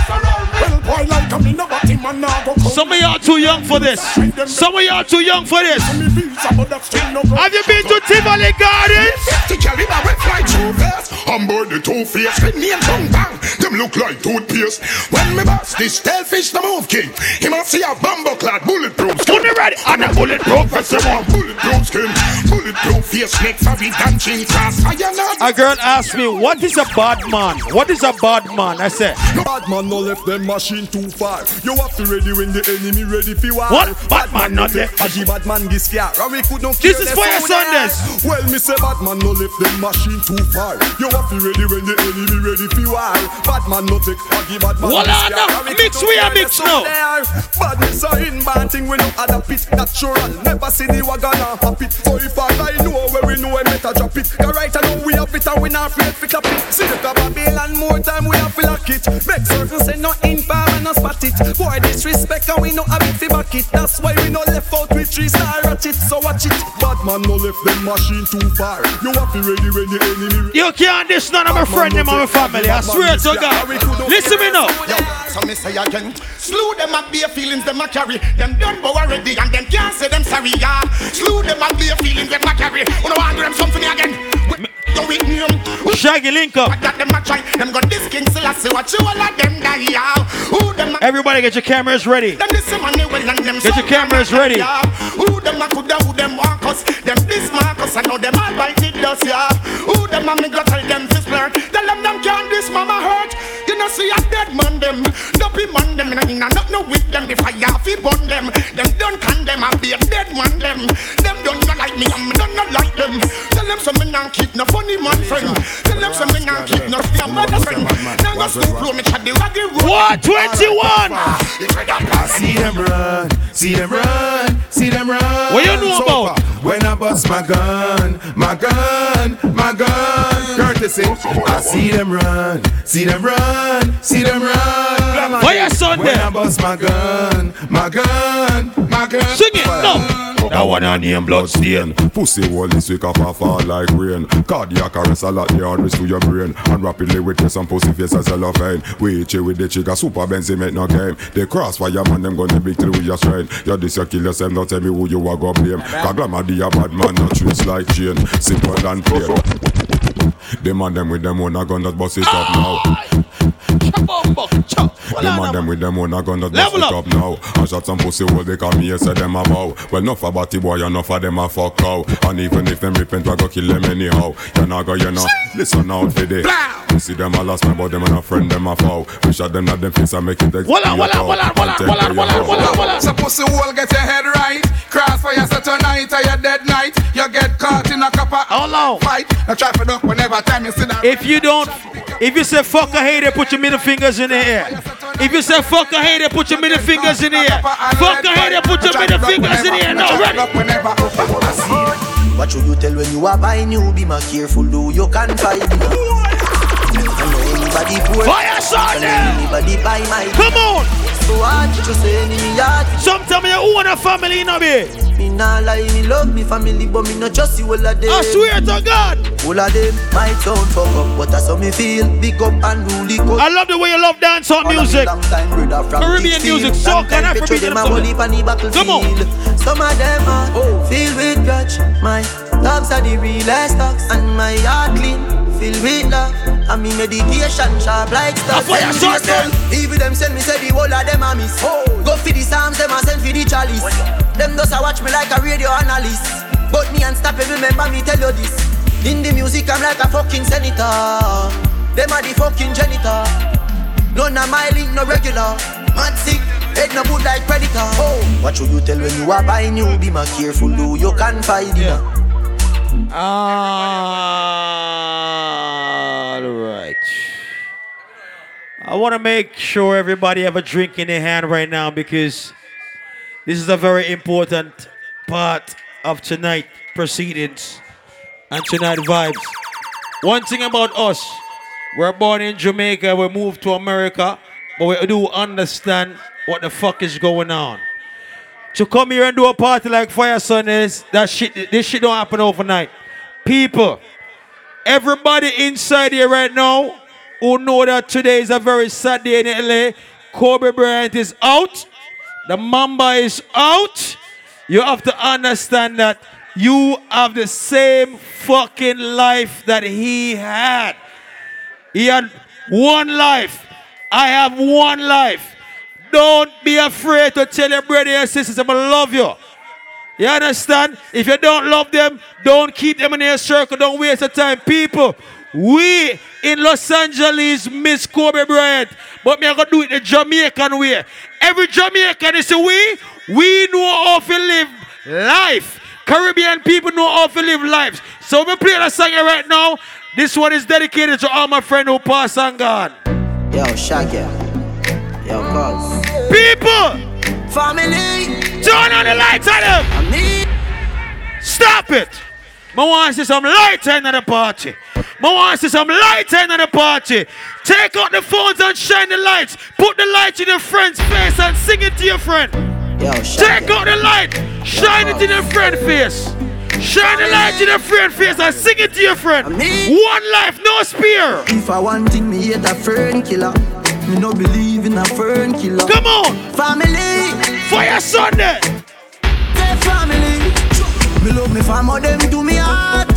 boy, like I'm in a Batty man, now go. Some of y'all too young for this. Some of y'all too young for this. Have you been to Tivoli Gardens? The caliber we fly too fast. I'm board the two face. With me and tongue bang. Them look like toothpaste. When me bust this fish the move king. He must see a bumbo clad bulletproof skin. Fully ready. And a bulletproof vest. Them want bulletproof skin. Bulletproof face. Neck for the dancing cross. I am not. A girl asked me, what is a bad man? What is a bad man? I said, Bad man no left them machine too far. You have to ready when the enemy ready for war. What? Bad man not left A G bad man this fear. And we could not This is for your. Sundays. Well, me say bad man no left them machine too far. You have to ready when the enemy ready for war. Bad man no take a G bad man Hold this on fear. now. We Mix we not a care mix now. they are. Badness a inbound thing we no other pit natural. Never see the wagon and hop it. So if I guy know where we know we better drop it. Cause right now we have it and we not afraid to clap it. See the Babylon more time we have to lock it. Make certain say no info and no spot it. Boy disrespect and we no have it fi back it. That's why we no left out with three star ratchet. So watch it. Bad man no left them machine too far. You have to ready when the enemy. you can't diss none of my friend them and my family. I swear to God. Listen me now. Yo, so me say again, slew them at bare feelings them a carry. Them done bow already and them can't say them sorry. Yeah, slew them at bare feelings them a carry. You Uno want them something again. Yo, with me, Shaggy link up. that them a try. Them got this king still I say what you all of them die. Yeah, who them a Everybody get your cameras ready. them this money well and them Get your cameras ready. Who them a coulda who them want us? Them this Marcus I know them all bite it dust yeah. Who them a me go tell them to flirt? Tell them them can't this mama hurt. You know see a dead man them, dopey man them. Inna inna not no with them. The fire fi burn them. Them don't condemn and be a dead man them. Them don't not like me and me don't not like them. Tell them some me nah keep no funny man friend. Tell them some me nah keep no damn mother friend. Now go stoop low me chat the raggy road. What? 21? I see them run, see them run, see them run. What you know about? When I bust my gun, my gun, my gun. Courtesy, I see them run, see them run, see them run. What you Sunday? When I bust my gun, my gun, my gun. Sing it, no. That one a name bloodstain. Pussy wall this week off a fall like rain. Cardiac arrest a lot the hardest to your brain. And rapidly with you some pussy face as cellophane. We chill with the chica super Benzy make no game. They Krossfayah man them gonna big till we your strain. You this you kill yourself, don't tell me who you are go blame. Cause glamour the a bad man, no trees like chain. Simple and plain. Them and them with them one a gun that bust it up ah! now. Them and them with them one a gun that Level up. up now. I shot some pussy hole they call me and say them a bow. Well enough about the boy, enough of them a fuck cow. And even if them repent, I go kill them anyhow. You know go, you know. Listen out for this. You see them a last man, but them and a friend them a foul. We shot them at them face and make it take Hold on, hold on, hold on, hold on, hold on, hold on, hold on, hold on. So pussy hole get your head right. Krossfayah set tonight or your dead night. You get caught in a cup of Hold on. fight. Now try for duck whenever time you see that. If you don't, if you say fuck I hate it, put your middle fingers in the air. If you say fuck I hate it, put your middle fingers in the air. Fuck I hate it, put your middle fingers in the air. Ready? What should you tell when you are buying new? Be more careful, do you can find me. I know anybody poor. Fayah Sunday! Anybody buy my Come on! so hard, just say enemy yard. Sometimes you own a family, you know me. Me nah lie, me love me family, but me not just see all of them. I swear to God. All of them might sound fuck up, but that's how me feel. Big up and rule it. I love the way you love dancehall music. Caribbean music, soca and Afrobeat. Come on. Some of them are oh. filled with grudge. My dogs are the realest dogs, and my heart clean, filled with love. And me medication sharp like stuff. fire shot them. Even them send me say the whole of them a miss. Go for the psalms, them a send for the chalice. Them just a watch me like a radio analyst. But me unstop it, remember me tell you this. In the music, I'm like a fucking senator. Them are the fucking janitor. None of my link no regular. Mad sick, head no good like predator. Oh, what should you tell when you are buying you? Be more careful, do you can find it. All right. I want to make sure everybody have a drink in their hand right now because this is a very important part of tonight proceedings and tonight vibes. One thing about us, we're born in Jamaica, we moved to America, but we do understand what the fuck is going on. To come here and do a party like Fayah Sundays, that shit, this shit don't happen overnight. People, everybody inside here right now who know that today is a very sad day in LA. Kobe Bryant is out. The Mamba is out. You have to understand that you have the same fucking life that he had. He had one life. I have one life. Don't be afraid to tell your brother and sisters, I'm gonna love you. You understand? If you don't love them, don't keep them in your circle. Don't waste your time. People, we in Los Angeles miss Kobe Bryant, but me I gonna do it the Jamaican way. Every Jamaican is a we. We know how to live life. Caribbean people know how to live lives. So we play the song right now. This one is dedicated to all my friend who passed and gone. Yo, Shaggy. Yo, cuz. People! Family! Turn on the lights on them! Stop it! I want to see some light in the party. I want to see some light in the party. Take out the phones and shine the lights. Put the light in your friend's face and sing it to your friend. Yo, Take out the light, shine it in your friend's face. Shine the light in your friend's face and sing it to your friend. One life, no spear. If I want thing, me hate a friend killer. Me no believe in a fern killer. Come on! Family! Fayah Sunday! Say family! Me love me family, them to me heart.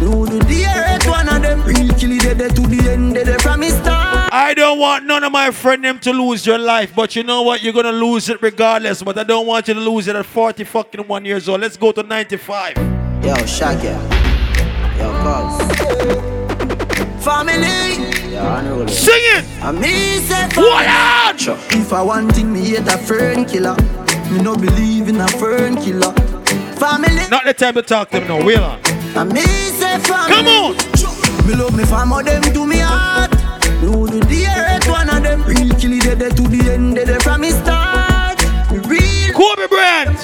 No the earth one of them. Real kill it dead to the end, dead from me start. I don't want none of my friend them to lose your life, but you know what? You're gonna lose it regardless. But I don't want you to lose it at 40 fucking one years old. Let's go to 95. Yo, Shaggy. Yo, cuz. Family! Sing it! I me say What out? If I want thing, me hate a fern killer. Me no believe in a fern killer. Family. Not the time to talk to them no. Wheel on. I me say family. Come on. Me love me family, them to me heart. No do the earth one of them. Real kill it dead to the end, dead from me start. Me Real. Kobe Bryant.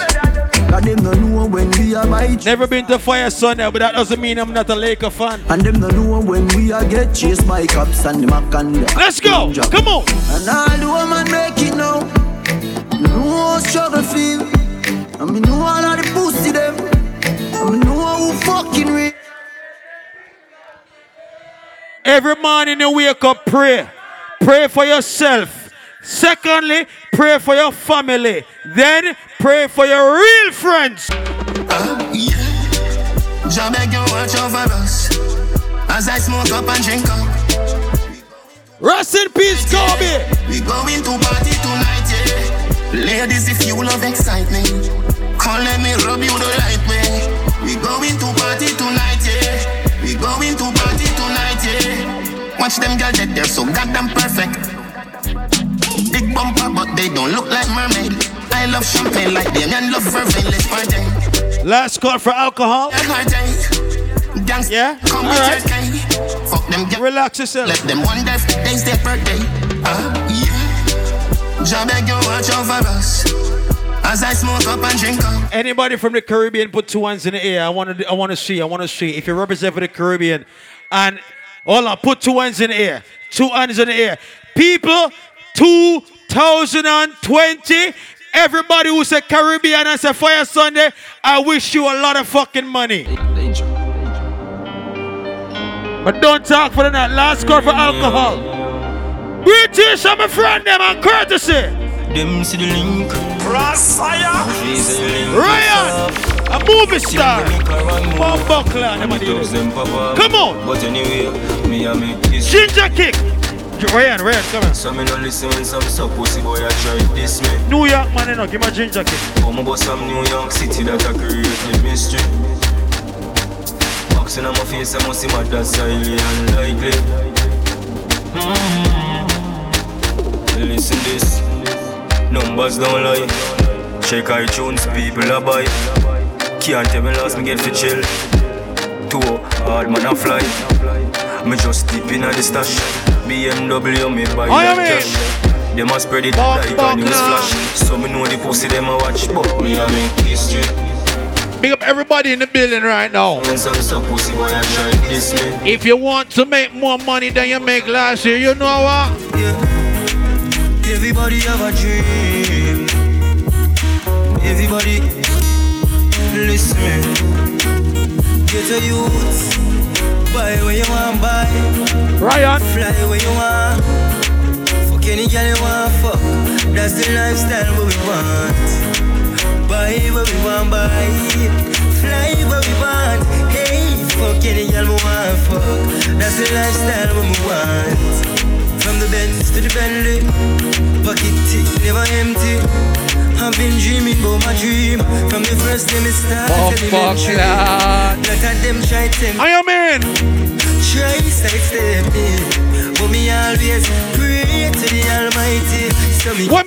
Cause them no know when we are bite. Never been to Fayah Sunday, but that doesn't mean I'm not a Laker fan. And them no know when we are get chased by cops and the mac and the Let's go. Come on. And all the woman make it now. How struggle feel. And me know all of the pussy them. And me know who fucking real. Every morning you wake up, pray. Pray for yourself. Secondly, pray for your family. Then pray for your real friends. Jah beg you watch over us as I smoke up and drink up. Rest in peace, Kobe. We going to party tonight, yeah. Ladies, if you love excitement, come let me rub you the right way. We going to party tonight, yeah. We going to party tonight, yeah. Watch them girls that they're so goddamn perfect. Big bumper, but they don't look like mermaid. I love champagne like them and love vervain. Let's party. Last call for alcohol. Yeah, come All right. Fuck them, get Relax yourself. Let them wonder if today's their birthday. Uh, yeah. Jah beg you watch over us as I smoke up and drink up. Anybody from the Caribbean put two hands in the air. I want to I want to see. I want to see if you represent for the Caribbean. And hold on, put two hands in the air. Two hands in the air. People, two 2020. Everybody who say Caribbean and say Fayah Sunday, I wish you a lot of fucking money. But don't talk for the night. Last call for alcohol. British, I'm a friend them and courtesy. Them see the link. Ryan, a movie star. Mom Buckler, them a do this. Come on. But anyway, me and me. Ginger kick. Ryan, Ryan, come on. So me no listen when some suck pussy boy I try this me. New York man, you know, give a ginger kick. Come about some New York City that I create the mystery. Boxing on my face, I must see my that's highly unlikely. Mm-hmm. Listen this, numbers don't lie. Check iTunes, people are buy. Can't tell me last me get for chill. Two hard man a fly. Me just deep in the stash. BMW me buy Oh, that cash. Them a spread it Buck, like buck, a news nah. flash. So me know the pussy them a watch, but me a make history. Big up everybody in the building right now. When some suck pussy boy I try this me. If you want to make more money than you make last year, you know what? Everybody have a dream. Everybody listen. Get a youth. Buy where you want buy. Ryan. Fly where you want. Fuck any girl you want fuck. That's the lifestyle what we want. Buy what we want buy. Fly where we want. Hey, fuck any girl we want fuck. That's the lifestyle what we want. Benz to the Bentley, never empty. I've been dreaming about my dream From the first day me start oh, fuck that Lot of them try tempt I am in. Try sidestep me, but me always pray to the Almighty. So me What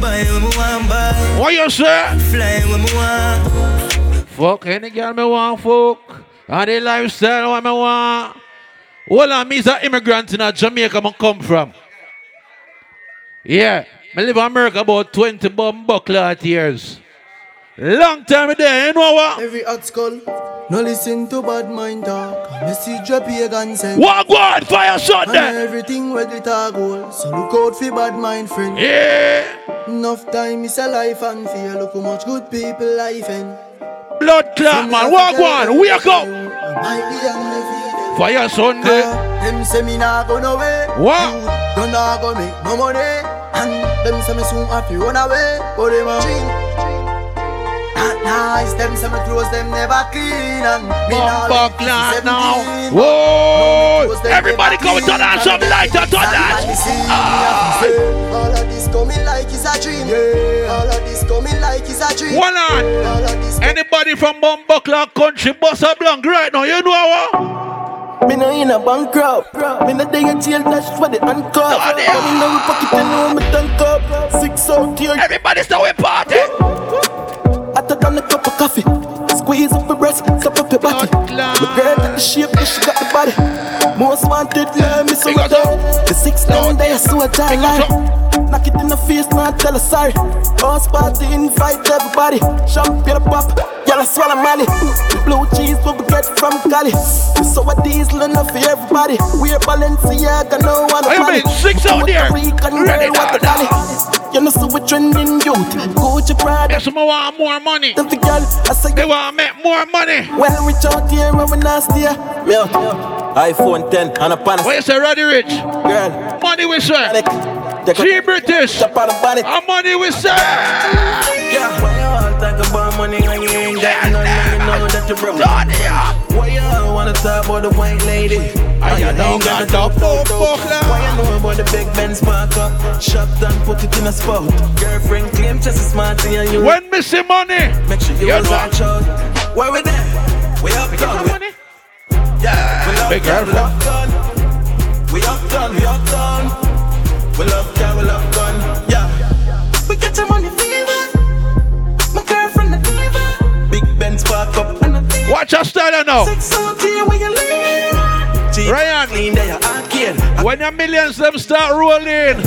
buy when me want buy, What you say? fly when me want. Fuck any girl me want fuck. And the lifestyle what me want. Well, I'm is an immigrant in a Jamaica me come from. Yeah. Me live in America about 20 bomb buckler years. Long time there, you know what? Every hot skull, no listen to bad mind talk. Message your pagan sense. What God fire shot And there? everything where the tag goal. So look out for bad mind friend. Yeah. Enough time is a life and fear. Look how much good people life in. Blood clot, man. Walk one. Wake up. Might be on the feed. Fayah Sunday. Them say me nah go nowhere. What? You don't nah go make no money. And them say me soon have to run away. But them a dream. Not nice. Them say me clothes them never clean. And me nah Bumper live clot 17. now. No, me Whoa. clothes Everybody come clean. turn on some light. Turn that. Somebody see me have to ah. say, All of this coming like it's a dream. Yeah. All of this coming like it's a dream. One on. All of this Anybody from Bumbuckler country, bust a blank right now. You know what? Me no in a bankrupt. Me no day in jail, that's for the handcuff. Come in the pocket and know me tank up. Six out here. Everybody start with party. I took on a cup of coffee. Squeeze up your breast, cup up your body. My girl got the shape, she got the body. Most wanted, yeah, me so Because The six down there, so I die line. Knock it in the face, not tell her sorry. House party, invite everybody. Champagne pop, y'all swallow money. Blue cheese, what we get from Cali. So a diesel enough for everybody. We're Balenciaga, no one Hey, man, six out there. Rican Ready what the. You know, so we trending youth. Gucci Prada. Yes, want more money. Them the girl, I say They want to make more money. Well, reach out here when we nasty. Yeah. iPhone 10 and a pan. What you say, Roddy Ricch? Girl. Money we say. G British. A money we say. Yeah. Why you all talk about money when you ain't got none and you know that you're broke? Why you wanna talk about the white lady? I you don't got no fuck Why you know about the big Benz park up? Shut down, put it in a spot. Girlfriend claim just as smart and you. When me see money, Make sure you you was know. watch out. Where we there? We up done. We, yeah. We up Big done. We up done. We up done. Now. Six out here where you live. Ryan, Clean there, arcade. when your millions them start rolling,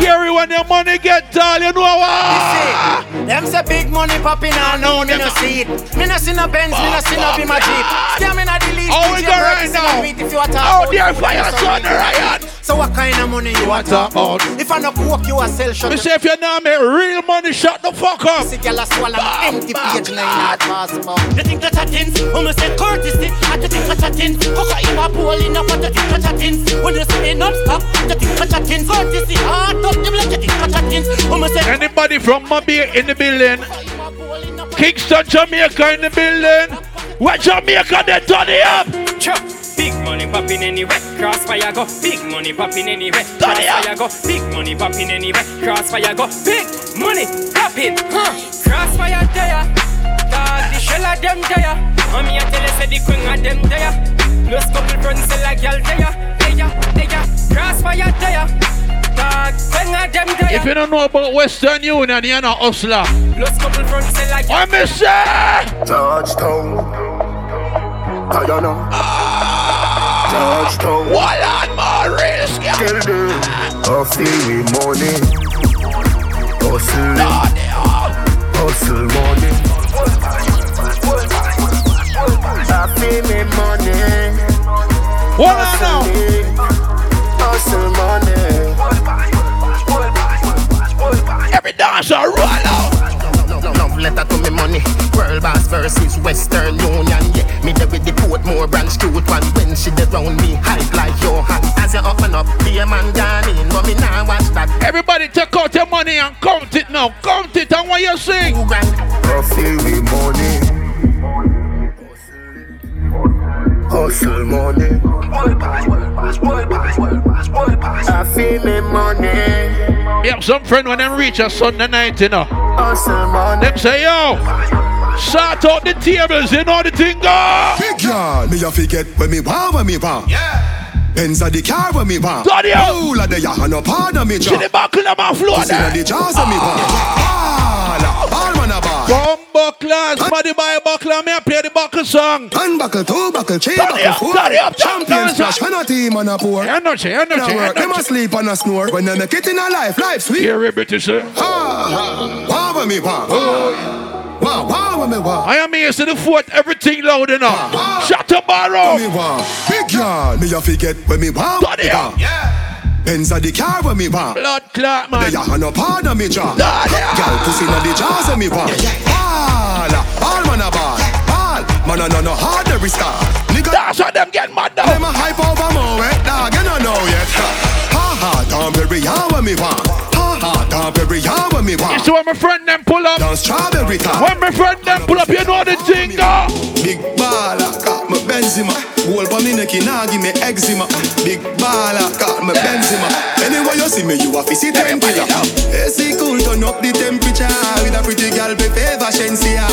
Gary, when your money get tall, you know what? Them say big money popping on, no, me no see it. Me no see no Benz, me no see no Beamer Jeep. Scam in a the least, How we DJ go Rex right now? you Oh, it, fire son, Ryan. So what kind of money you want talk about? If I no coke, you a sell shut. Me say if you know me, real money, shut the fuck up. See girl a swallow empty page you not pass about. You think that chatting? When me say courtesy, I you think that chatting. Cocaine a pool in a what you think that chatting? When you say non stop, you think that chatting. Courtesy, hard up the block, you think that chatting. When me say Anybody from Mobile in the building? Kingston, Jamaica in the building. What Jamaica they turn it up? Big money popping anywhere, Krossfayah go. Big money popping anywhere, Krossfayah go. Big money popping anywhere, Krossfayah go. Big money popping, huh? Krossfayah there, dog the shell of them there. I'm here tell you say the queen of them there. Plus couple friends say like y'all there, there, there. Krossfayah there. Dog, queen of them there. If you don't know about Western Union, you're not hustler. Plus couple friends say like I miss say. Touchdown. Ah, I don't know. Touchdown. What on my risk? Get it in. I feel me money. Hustle. Hustle money. I feel me money. What on now? Hustle money. Every dancer roll out. Love letter to me money. World boss versus Western Union. Yeah, me there with the Portmore branch cute one. When she dey round me, hype like Johan. As you open up, be a man gone in, but me nah watch that. Everybody take out your money and count it now. Count it and what you sing. I feel me money. Hustle money. I feel me money. Me have some friend when them reach a Sunday night, you know. Hustle money. Them say, yo, sort out the tables, you know the thing go. Big yard, me a forget when me want, when me want. Yeah. Benz a the car when me want. Daddy, yo. All of the yard no pardon me See the buckle of my floor Pussy inna there. the jaws of me want. Ah. All, all man a ball. Bomb bucklers, somebody buy a buckler, me I play the buckle song. One buckle, two buckle, three buckle, up, four. daddy up, Champion daddy up. splash, when a team on a poor. I know you, I know Them you, work, know them a sleep and a snore. When they make it in a life, life sweet. Here, British, sir. Ah, wow, when me want. Wow, wow, when me want. I am here to the fort, everything loud enough. Shut up, borrow. me want. Big yard, me a forget when me me up. want. Benz a the car when me want. Blood clot, man. They a no pardon me jaw. Girl pussy inna the jaws of me want. All, all man a ball. All, man a no no hard every star. Nigga, That's why them get mad now. them a hype over more eh? wet dog. You don't know yet. Ha ha, Tom Perry, how when me want. Ha ha, Tom Perry, how when me You want. see when my friend them pull up? Down strawberry top. When my friend them pull up, you know the go. Big baller, got my Benzema. Whole pa me neck, nah give me eczema. Big baller, got my Benzema. Anyway you see me, you a fi see ten killer. AC cool, turn up the temperature with a pretty girl be favor Shenseea.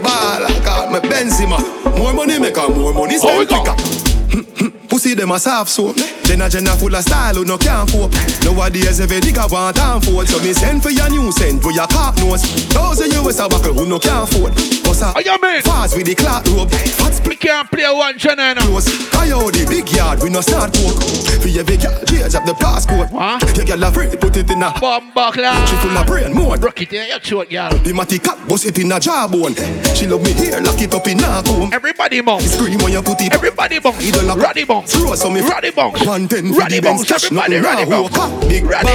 Baller, got my Benzema. More money make her more money How we spend go? Pussy them a soft soap. Then a jenna full of style who no can't cope. Nowadays every nigga want and fold. So me send for your new send for your cock nose. Those of you is a buckle who no can't afford. I How you mean? fast with the clock rope. Fat We can't play one channel now. close. Coyote, big yard, we no start coke. For your big yard, change up the passport. What? Your girl a free, put it in a Bomb buckler. She full of brain, more. Rock it in your throat, girl. The matty cat, bust it in a jawbone. She love me here, lock it up in a comb. Everybody bounce. Scream when you put it. Everybody bounce. Idol like Roddy bounce. Throw some if Roddy bounce. One ten Roddy the cash, Everybody Roddy walk. Big Roddy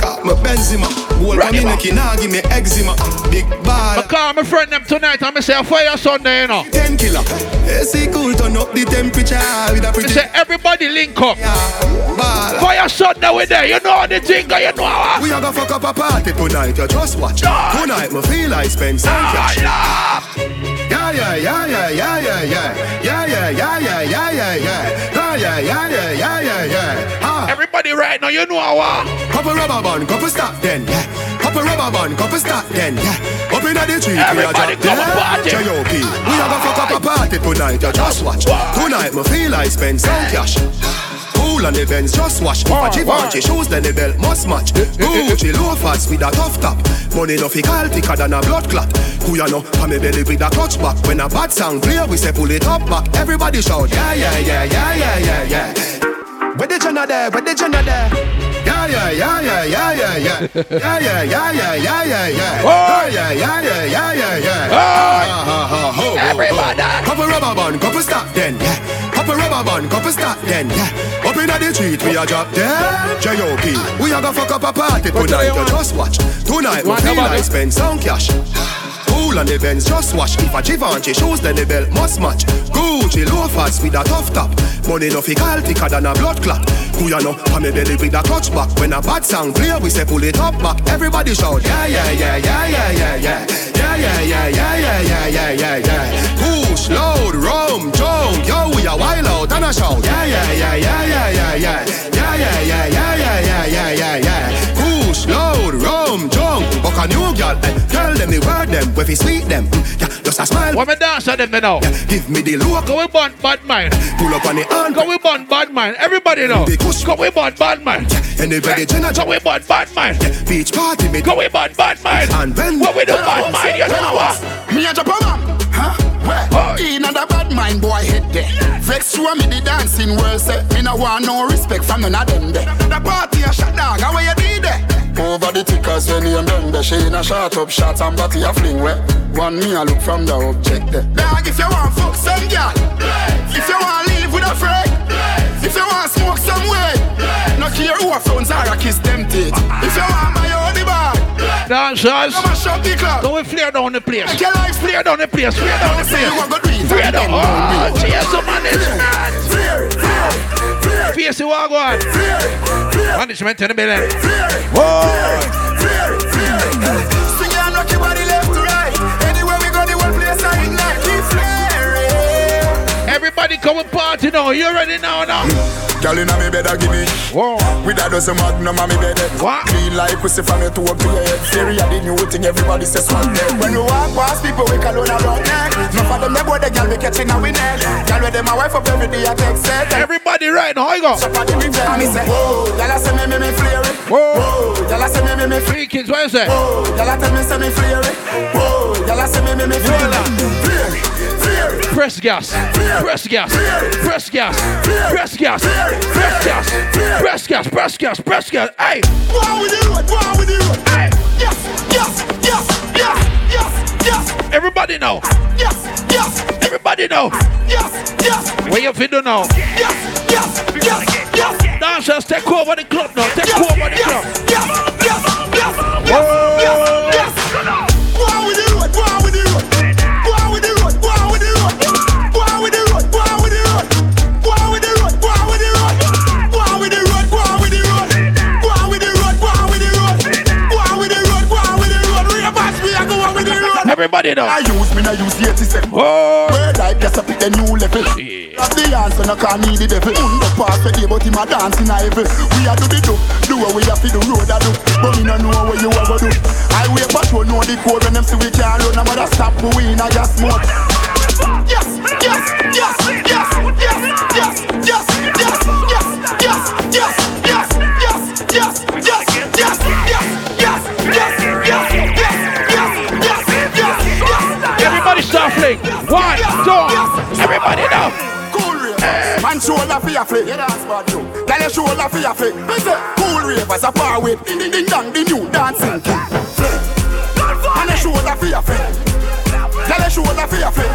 got my Benzema. Whole Roddy money bounce. make it nah give me eczema. Big I baller. call my friend them tonight and Say Fayah Sunday, you know. Ten killer. AC cool, turn up the temperature with a pretty say everybody link up. baller. Fayah Sunday with there. You know the thing, you know how. We a go fuck up a party tonight, you just watch. Tonight, me feel I spend some cash. Yeah, yeah, yeah, yeah, yeah, yeah, yeah. Yeah, yeah, yeah, yeah, yeah, yeah, yeah. Yeah, yeah, yeah, yeah, yeah, yeah, yeah. Ah. Everybody right now, you know how. Couple rubber band, couple stop then, yeah. Couple rubber band, couple stop then, yeah. Up inna the tree, Everybody come and party. J.O.P. We have a fuck up a party tonight, you just watch. Tonight, me feel I spend some cash. Cool on the Benz, just wash. Wow, wow. Givenchy shoes, then the belt must match. Eh, eh, eh, Gucci loafers with a tough top. Money no fi call thicker than a blood clot. Who ya know? Pa me belly with a clutch back. When a bad sound clear, we say pull it up back. Everybody shout, yeah, yeah, yeah, yeah, yeah, yeah, yeah. Where the Jenna there? Where the Jenna there? Yeah, yeah, yeah, yeah, yeah, yeah, yeah. Yeah, yeah, yeah, yeah, yeah, yeah, yeah. Oh. Yeah, yeah, yeah, yeah, yeah, yeah, yeah. Oh. Ha, ha, ha, ho, ho, ho. Everybody. Couple rubber band, couple stop then, yeah. Couple rubber band, couple stack then, yeah. Up inna the street, we a drop dead. J.O.P. We a go fuck up a party tonight. You just watch. Tonight we feel like spend some cash. Cool on the Benz, just wash. If a Givenchy shoes, then the belt must match. Gucci loafers with a tough top. Money no fi call thicker than a blood clot. Who ya know? On me belly with a clutch back. When a bad sound clear, we say pull it up back. Everybody shout, yeah, yeah, yeah, yeah, yeah, yeah, yeah. Yeah, yeah, yeah, yeah, yeah, yeah, yeah, yeah. Push, load, rum, jump, yo, we a wild out and a shout. Yeah, yeah, yeah, yeah, yeah. Yeah, yeah, yeah, yeah, yeah, yeah, yeah, yeah, yeah. Push, load, rum, jump. Buck a new girl, eh. Tell them the word them, if it's sweet them. Mm, Yeah, just a smile. What me dance at them they know? Yeah, give me the look. Go we burn bad mind. Pull up on the hand. Go we burn bad mind. Everybody know. Go we burn bad mind. Anybody Jenna Go we burn bad mind. Beach party me. Go we burn bad mind. And when What we do bad mind, you know what? Me a Japan, huh? Where? Oh. In a bad mind boy head there. Vex you show me the dancing world say me no want no respect from none of them there. The party a shot dog, how you did there? Over the tickers when you them there. She in a shot up shot and body a fling where. One me a look from the object there. Dog if you want fuck some girl, if you want live with a friend, if you want smoke some way, no care who a phones are a kiss them teeth. If you want my own the bar. Dancers. Come and shut the club. Go we flare down the place. Make your life Flare down the place. Flare down the Say you place. a good reason. Flare down. Oh, cheers to management. Fear Fierce, you are going. Management in the building. Whoa. Everybody come and party now. You ready now now? Girl inna me bed a give me Whoa. With a dozen magnum on me bed What? Clean like pussy from your toe up to your head Theory a the new thing everybody say swag them When we walk past people we call on a rock neck Enough of them they boy the girl we catching a we neck Girl with them a wife up every day a text set Everybody right now. How you go? At the river and me say Whoa, girl a say me me me flare it Whoa. Girl a say me me me Three kids, what you say? Whoa, a tell me say me flare it Whoa, girl a say me me me flare it Press gas. Press gas. Press gas. Press gas. Press gas. Press gas. Press gas. Press gas. Hey. With the road, go on with the road Hey. Yes, yes, yes, yes, yes, yes Everybody know. Yes, yes, Everybody know. yes, yes, What you feel do now? yes, yes, yes, yes, Dancers, take over the club now. Take over the club. Everybody know. I use me, I use 87. Oh. Word I guess up the new level. That's the answer, no call me the devil. Pass the day, but him a dance in a heaven. We a do the do, do what we have to do, road a do. But me no know what you ever do. I wait patrol, know the code when them see we can't run. No matter stop, we in a just smoke. Yes, yes, yes, yes, yes, yes, yes, yes, yes, yes, yes, yes, yes, yes, yes, yes, Fling. One, two. Everybody rave, man shoulder for your flick. You. Tell your shoulder for your flick. Cool rave as a power with ding ding ding dong, the new dancing king. And shoulder for your flick. Tell your shoulder for your flick.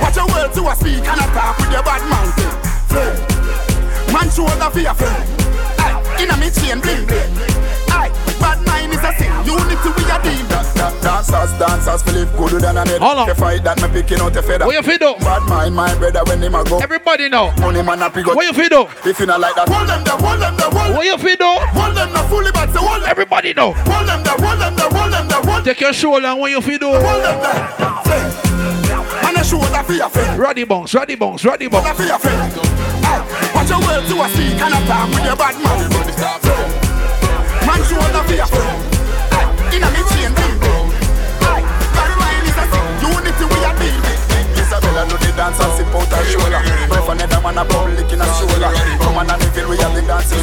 Watch your words to a speak and a talk with your bad man thing. Man shoulder for your flick. Aye, in me chain bling bling. Aye, bad mind is a sin. Unity we a deal. Dancers, dancers, Philip good than a net. Hold on. The fight that me picking out the feather. What you feel do? Bad mind, my brother, when a go. Everybody know. Money man a pick up. What you feel do? If you not like that, hold them there, hold them there, hold What you feel do? Hold them there, fully back, so hold them. Everybody know. Hold them there, hold them there, hold them there, hold Take your shoulder and what you feel do? Hold them there. And a shoulder for your friend. Roddy bounce, Roddy bounce, Roddy bounce. Shoulder for your friend. Watch your words to a speak and a talk with your bad man. Man shoulder for your friend. In a dance and sip out her shoulder. But if another man a bubble lick in her shoulder, come on and feel we have the dancing.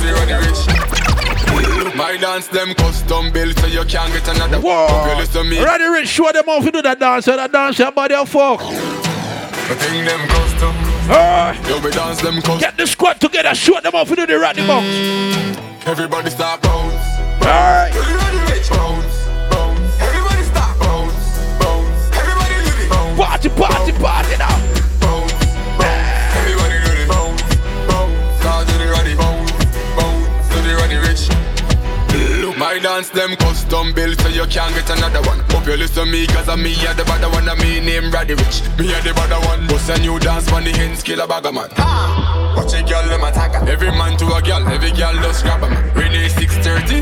My dance them custom built so you can't get another Whoa. Girl, listen me. Roddy Ricch, show them how to do that dance. That dance, your body a fuck. The thing them custom. Alright. Yo, we dance them custom. Get the squad together, show them how to do the Roddy bounce. Everybody start bounce. Alright. Dance them custom built so you can't get another one. Hope you listen me, cause I'm me and the bad one. And me name Roddy Ricch. Me and the bad one. Bust a new dance on the hands, kill a bag of man. Watch a girl, them attack her. Every man to a girl, every girl does grab a man. Renee 630,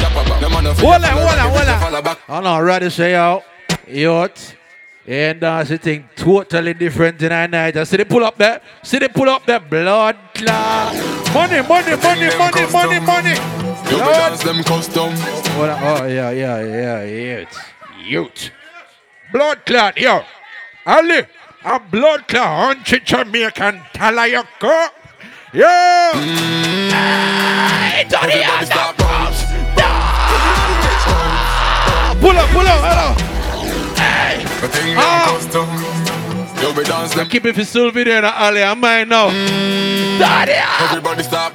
chop a back. The man of Hold on, hold on, hold on. I know, ready say out. Yacht. And that's the thing totally different in our night. I see they pull up there. See they pull up there. Blood clot. Money, money, money, money, money, money. You be dance them custom. Hold on. Oh, yeah, yeah, yeah, youth. Youth. Blood clot, yo. Ali, a blood clot. Hunch Jamaican Talayako. Yo. It's on the Everybody start ah. Pull up, pull up, hello. Them ah. custom. You be dance them. Keep it for Sylvie there, Ali. I'm mine now. Mm. Daddy. Ah. Everybody start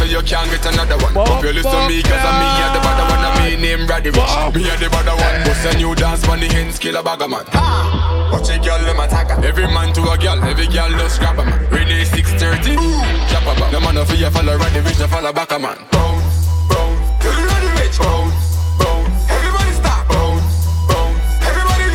you can't get another one. Hope you listen me cause I'm me and the bad one and me name Roddy Ricch. Me and the bad one. Bust a new dance on the hands, kill a bag of man. Watch a girl them attack her. Every man to a girl, every girl does grab a man. Renee 630, chop a back. The man of you follow Roddy Ricch, no follow back a man. Bounce, bounce. To the Roddy Ricch. Bounce, stop. Bounce, bounce. Everybody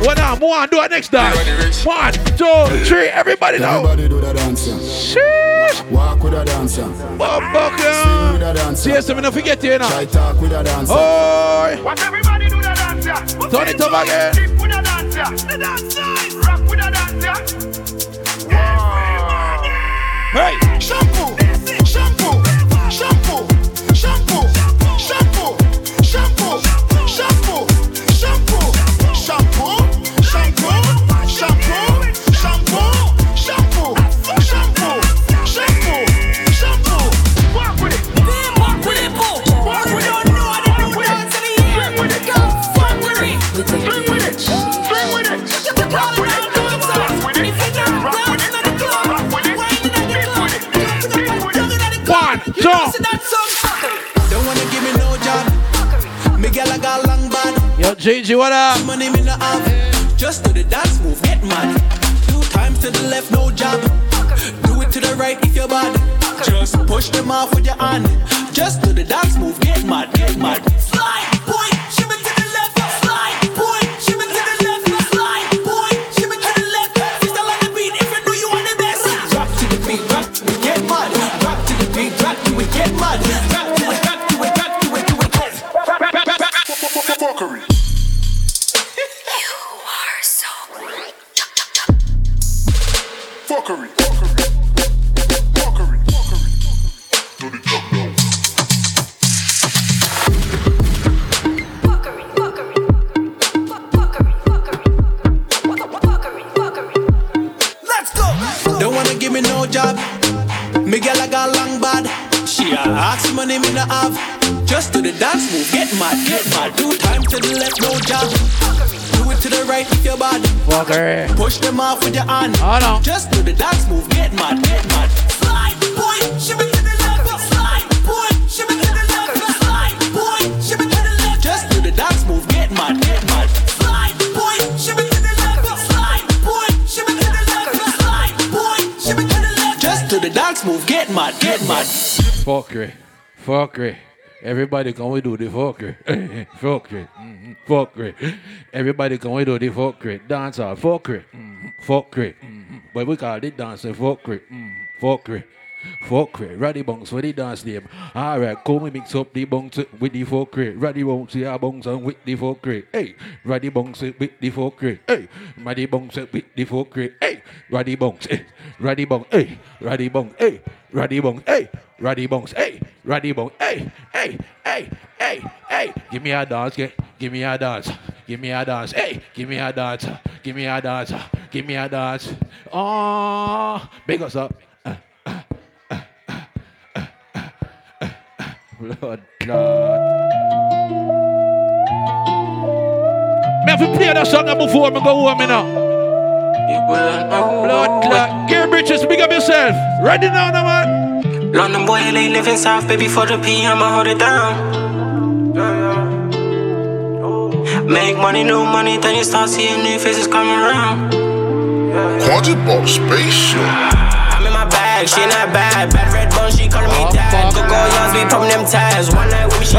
What now? One, do it next time. One, two, three. Everybody now. Everybody do the dancing. Sheesh. Walk with a dancer. Motherfucker. Sing with a dancer. Chaser, me not forget you now. Try talk with a dancer. Oi. What everybody do the dancer. Turn it up again. Dip with a dancer. The dancer. Rock with a dancer. Hey. Shampoo. Shampoo. Yo, JG, what up? Money me no have. Just do the dance move, get mad. Two times to the left, no job. Do it to the right if you're bad. Just push them off with your hand. Just do the dance move, get mad, get mad. Slide, money me no have. Just do the dance move, get mad, get mad. Two times to the left, no job. Do it to the right if you're bad. Fucker. Push them off with your hand. Oh no. Just do the dance move, get mad, get mad. Slide, boy, shimmy to the left. Slide, boy, shimmy to the left. Slide, boy, shimmy to the left. Just do the dance move, get mad, get mad. Slide, boy, shimmy to the left. Slide, boy, shimmy to the left. Slide, boy, shimmy to the left. Just do the dance move, get mad, get mad. Fuckery. Fuckery. Everybody can we do the fuckery. fuckery. Mhm. Fuckery. Everybody can we do the fuckery. Dance all fuckery. Mhm. Fuckery. Mhm. But we call it dancing fuckery. Mhm. Fuckery. Fuckery. Roddy Bunks for the dance name. Alright, come we mix up the bunks with the fuckery. Roddy Bunks, yeah, bunks and with the fuckery. Hey, Roddy Bunks with the fuckery. Hey, Roddy Bunks with the fuckery. Hey, Roddy Bunks. Hey, Roddy Bunks. Hey, Roddy Bunks. Hey, Roddy Bunks. Hey, Roddy Bunks. Hey, Roddy Bunks. Hey, hey, hey, hey, hey. Give me a dance, get, give me a dance. Give me a dance. Hey, give me a dance. Give me a dance. Give me a dance. Oh, big us up. Blood clot. Me have to play that song before me go home, you know. Blood clot. Gear Bridges, big up yourself. Ready now, no man. London boy, LA living south, baby. For the P, I'ma hold it down. Make money, new money, then you start seeing new faces coming around. Quaddy box spaceship. I'm in my bag, she not bad. Bad red bone, she calling me dad. Go go youngs, be popping them ties. One night with me, she.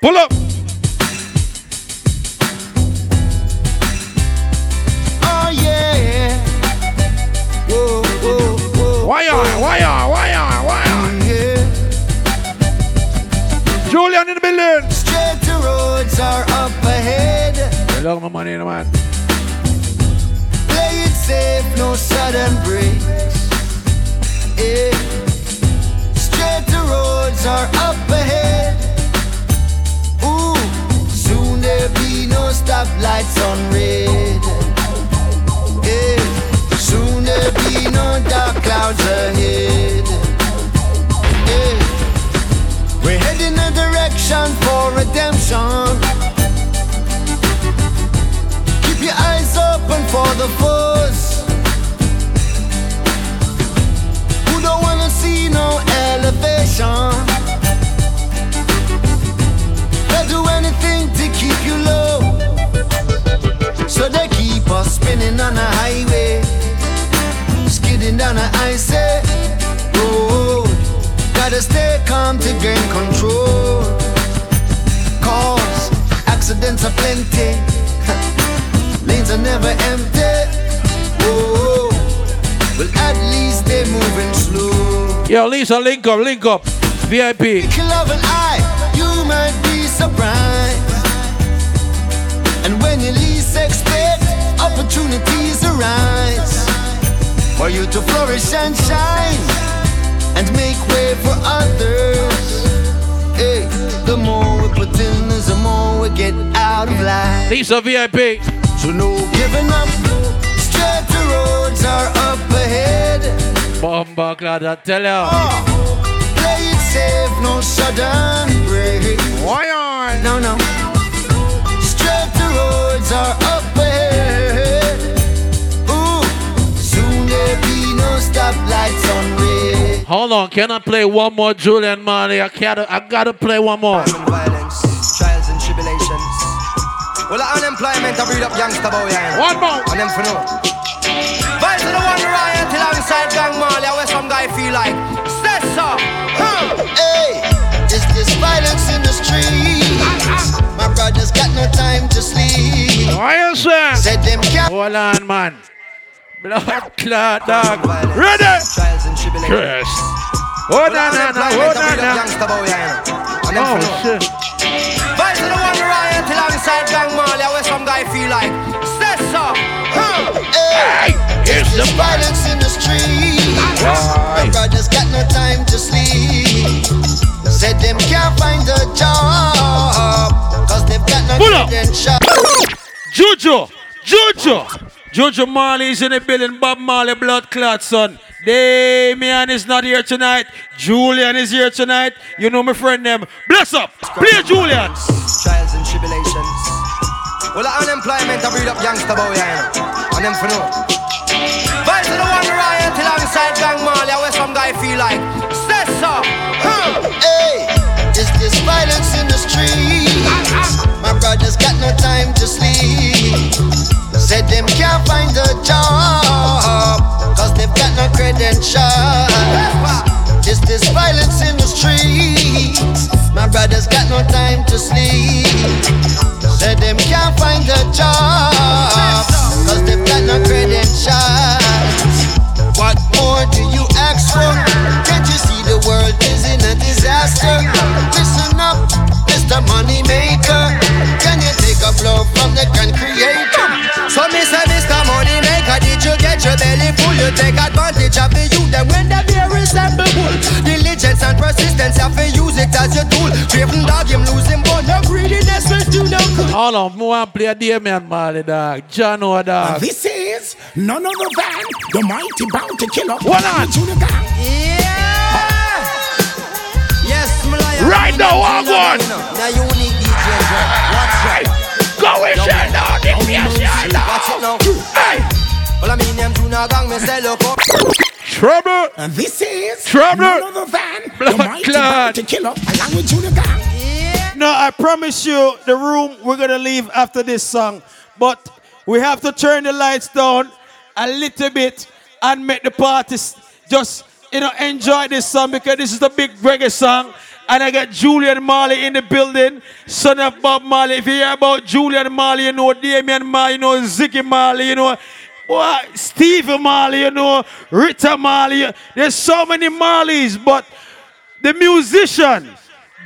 Pull up. Oh yeah. Whoa, whoa, whoa. Why on? Why on? Why on? Why Julian in the building. Straight to roads are up ahead. I love my money, man. Play it safe, no sudden breaks. Yeah. Straight to roads are up ahead. Ooh, soon there'll be no stoplights on red. Yeah. Soon there'll be no dark clouds ahead. We're heading a direction for redemption. Keep your eyes open for the foes who don't wanna see no elevation. They'll do anything to keep you low, so they keep us spinning on the highway, skidding down the icy road. Gotta stay calm to gain control. Cause accidents are plenty. Lanes are never empty. Oh, well, at least they're moving slow. Yo, Lisa, link up, link up. VIP. Twinkle of an eye, you might be surprised. And when you least expect, opportunities arise for you to flourish and shine and make way for others. Hey, the more we put in, the more we get out of line. Lisa VIP. So no giving up. Straight to roads are up ahead. Bomba tell ya. Oh, Play it safe, no sudden break. Why on? No, no. Straight to roads are up ahead. Ooh, soon there'll be no stoplights on red. Hold on, can I play one more Julian Marley? I gotta, I gotta play one more. Violence, trials and tribulations. Well, unemployment I breed up youngster boy. Yeah. One more. And them for no. Vibes to the one riot alongside Gang Marley. Where some guy feel like. Say so. Huh. Hey, is this violence in the streets? My brothers got no time to sleep. Why you say? Said them can't. Hold on, man. Blood clot, dog. Ready? Trials. Chris. Hold on, now, now, hold on, now. Youngster boy. Yeah. And them Oh, shit. Vibes to the one riot alongside Gang Marley. Where some guy feel like. Say so. Hey, is this violence in the streets? My brothers got no time to sleep. Said them can't find a job. Cause they've got no Pull credentials. Juju, Juju, Juju Marley's in the building. Bob Marley, blood clot, son. Damian is not here tonight. Julian is here tonight. You know my friend them. Bless up. Play Julian. Trials and tribulations. Well, the unemployment I breed up youngster boy. Yeah. And them for no. Vibes to the one riot alongside Gang Marley. Where some guy feel like. Say so. Huh. Hey, is this violence in the streets? My brothers got no time to sleep. Said them can't find a job. Cause they've got no credentials. Is this violence in the streets? My brothers got no time to sleep. Said them can't find a job. Cause they've got no credentials. What more do you ask for? Can't you see the world is in a disaster? Listen up, Mr. Moneymaker. Can you take a blow from the gun creator? So me say, Mr. Moneymaker, did you get your belly full? You take advantage of the youth, then when the beer resemble bull. Diligence and persistence, have to use it as your tool. Craven dog, him losing bone, no greediness will do no good. Hold on, me want play a Damian Marley, dog. John, oh, dog. This is none other than the mighty Bounty Killer. Hold on. To Right now, I want. Now you need DJ. Watch it. Go with Yo, your dog. Give me a shot, Watch it now. Hey. Well, I mean, them Junior Gong, me up. Trouble. And this is Trouble. none other than Blood the clot. Bounty Killer along with Junior Gong. No, I promise you, the room we're gonna leave after this song, but we have to turn the lights down a little bit and make the parties just you know enjoy this song because this is the big reggae song. And I got Julian Marley in the building, son of Bob Marley. If you hear about Julian Marley, you know Damian Marley, you know Ziggy Marley, you know what Stephen Marley, you know Rita Marley. There's so many Marleys, but the musician,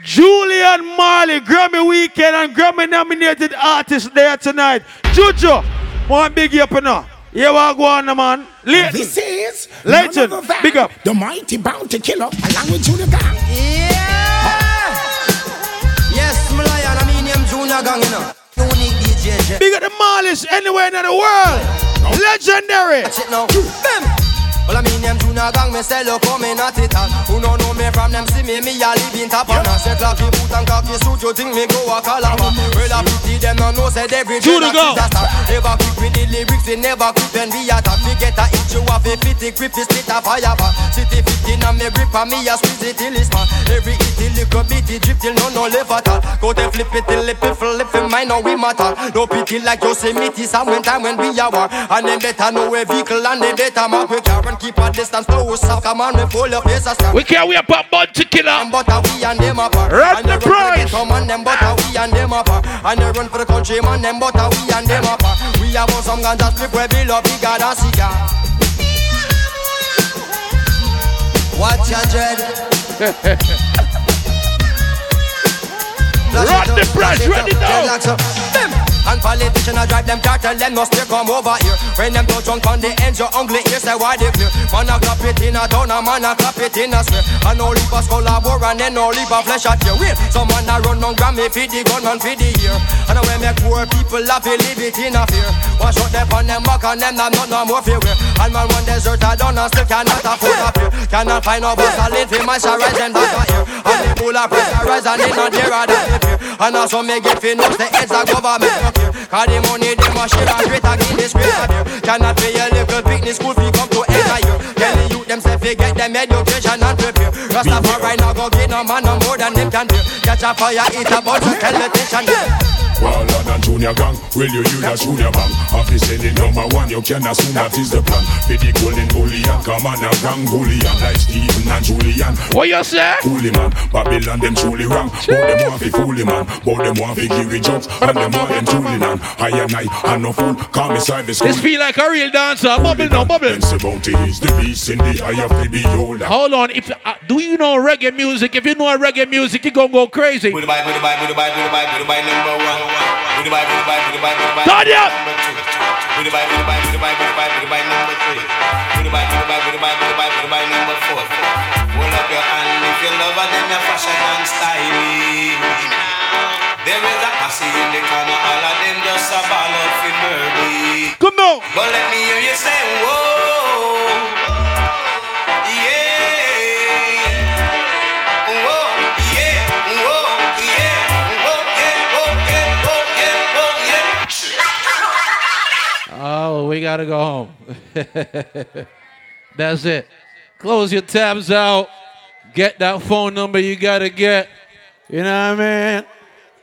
Julian Marley, Grammy weekend and Grammy nominated artist there tonight. Juju, one big up now. Yeah, what go on, man. Leighton. This is Leighton, none other than big up. the mighty Bounty Killer along with Junior Gong. Yes, them gang, you know. Unique DJ. Big up the Marleys anywhere in the world. Legendary. Watch it now. Bam. Well, I mean, them Junior Gong, me look, come in at it all. Who no know me from them, see me, me a live in top I say, cocky boot and cocky suit, you think me go a calabar. Well, I pity them, no know, said every day that is a star. Never quick with the lyrics, we never quick when we attack. We get a hit, you have a pity, grip, is split a fire bar. City 15 and me grip, and me a squeeze it till it's man. Every hit, the little bit, it drip till no, no live at all. Go to flip it till it flip it, mine, now we matter. No pity like Yosemite, some when time when we are war. And them better know a vehicle and they better mark we car and keep a distance, no stop. Come on, we pull your face. We can't we up a killer. Butter we and them apart. Run the they run for prize. ghetto man, them butter we and them apart. And they run for the country man, them butter we and them apart. We have on some ganja strip where we love bigger than cigar. Watch your dread. Run the prize, ready now. And politician a drive them car, tell them no stay come over here. When them touch on the ends, your ugly ears say why they clear. Man a clap it in a town, a man a clap it in a square. And no leap a skull a bore and then no leap a flesh at your Wait, some man a run on Grammy for the gun and for the ear. And when make poor people laugh, they live it in a fear. Wash out them on them back and them not not no more fear. And man one desert a done and still cannot afford a fear. Cannot find no bus a late for my rise and back a here. And the bull a pressurize and they not there a that fear. And also me get finance the heads of government. Cause the money them a share and great again this great beer. Cannot pay a little picnic school fee come to end a year. Tell the youth them say fi get them education and prepare. Rastafari now go get no man no more than them can do. Catch a fire, eat a bun, so tell the tension there. Waller than Junior Gong, will you use a Junior Bang? After sending number one, you can assume that is the plan. For the golden bullion, come on a gang bullion like Stephen and Julian. What you say? Fully man, Babylon them truly wrong. But them want fi fully man, but them want fi give it jokes, and them want them truly man. I and I, and no fool, call me service. This feel like a real dancer. Bubble now, bubble. Ben's bounty is the beast in the eye of the beholder. Hold on. If uh, do you know reggae music? If you know reggae music, you gonna go crazy. With the bye, with the bye, with the bye, with the bye, with the bye number one. Turn it up. Hold up your hand if you love her, then fashion and styling. There is a posse in the corner, all of them just a ball murder. Come on. But let me hear you say, whoa. We gotta go home. That's it. Close your tabs out. Get that phone number you gotta get. You know what I mean?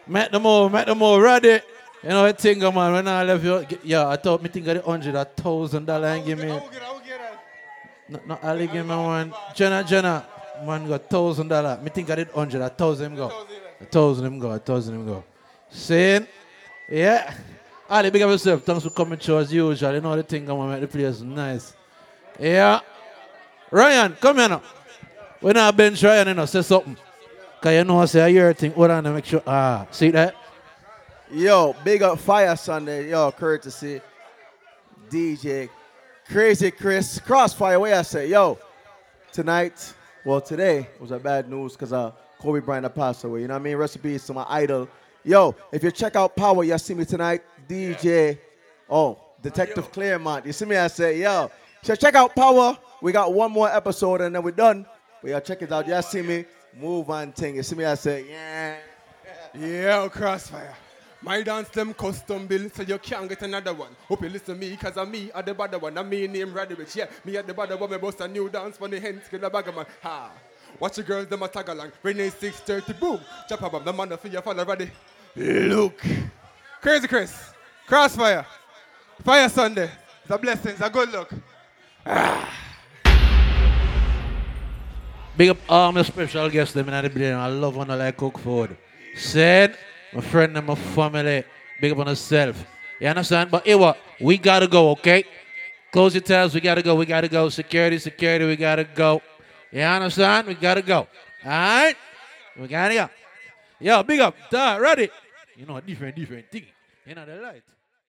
Make them all, make them all ready. You know what thing, man, when I left you, yeah, I thought me think of the hundred, a thousand dollar and give me. No, no, Ali give me one. Jenna, Jenna, man got thousand dollar. Me think I did hundred, a thousand him go. A thousand him go, a thousand him go. Saying, yeah. Ali, big up yourself. Thanks for coming to as usual. You know the thing, I'm gonna make the place nice. Yeah. Ryan, come here now. When I bench Ryan, you know, say something. Cause you know I say I hear thing. Hold on to make sure. Ah, see that? Yo, big up Fayah Sunday. Yo, courtesy. DJ Crazy Chris. Krossfayah, where I say, yo, tonight, well, today was a bad news because uh, Kobe Bryant passed away. You know what I mean? Recipes to my idol. Yo, if you check out Power, you see me tonight. DJ, oh, Detective Claremont. You see me? I say, yo, so check out Power. We got one more episode and then we're done. But y'all check it out. Y'all see me? Move on thing. You see me? I say, yeah. Yo, Krossfayah. My dance them custom built, so you can't get another one. Hope you listen to me, cause I'm me at the bad one. I'm me name Roddy Ricch, yeah. Me at the bad one, me bust a new dance for the hands, get a bag of man. Ha. Watch the girls, them a tag along. Renee 630, boom. Chop up, the man for your father ready. Look. Crazy Chris. Krossfayah. Fayah Sunday. It's a blessing, it's a good look. Ah. Big up all my special guests them in the building. I love when I like cook food. Said, my friend and my family, big up on yourself. You understand? But what? We gotta go, okay? Close your tabs, we gotta go, we gotta go. Security, security, we gotta go. You understand? We gotta go. Alright? We gotta go. Yo, big up. Duh, ready? You know, different, different thing. You know the light.